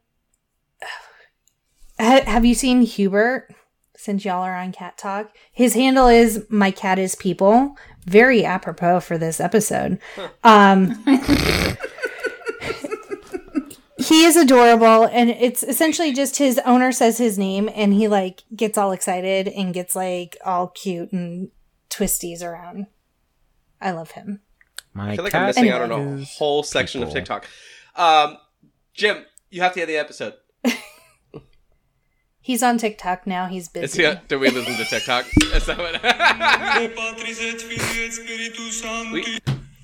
ha- have you seen hubert since y'all are on cat talk his handle is my cat is people very apropos for this episode um he is adorable and it's essentially just his owner says his name and he like gets all excited and gets like all cute and twisties around i love him My I feel like I'm cat missing out on a whole section of. TikTok. Um, Jim, you have to hear the episode. he's on tiktok now he's busy he, do we listen to TikTok? Is that what- we,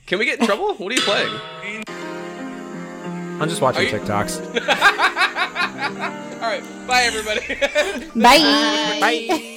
can we get in trouble? What are you playing? I'm just watching TikToks. All right, bye everybody. bye Bye.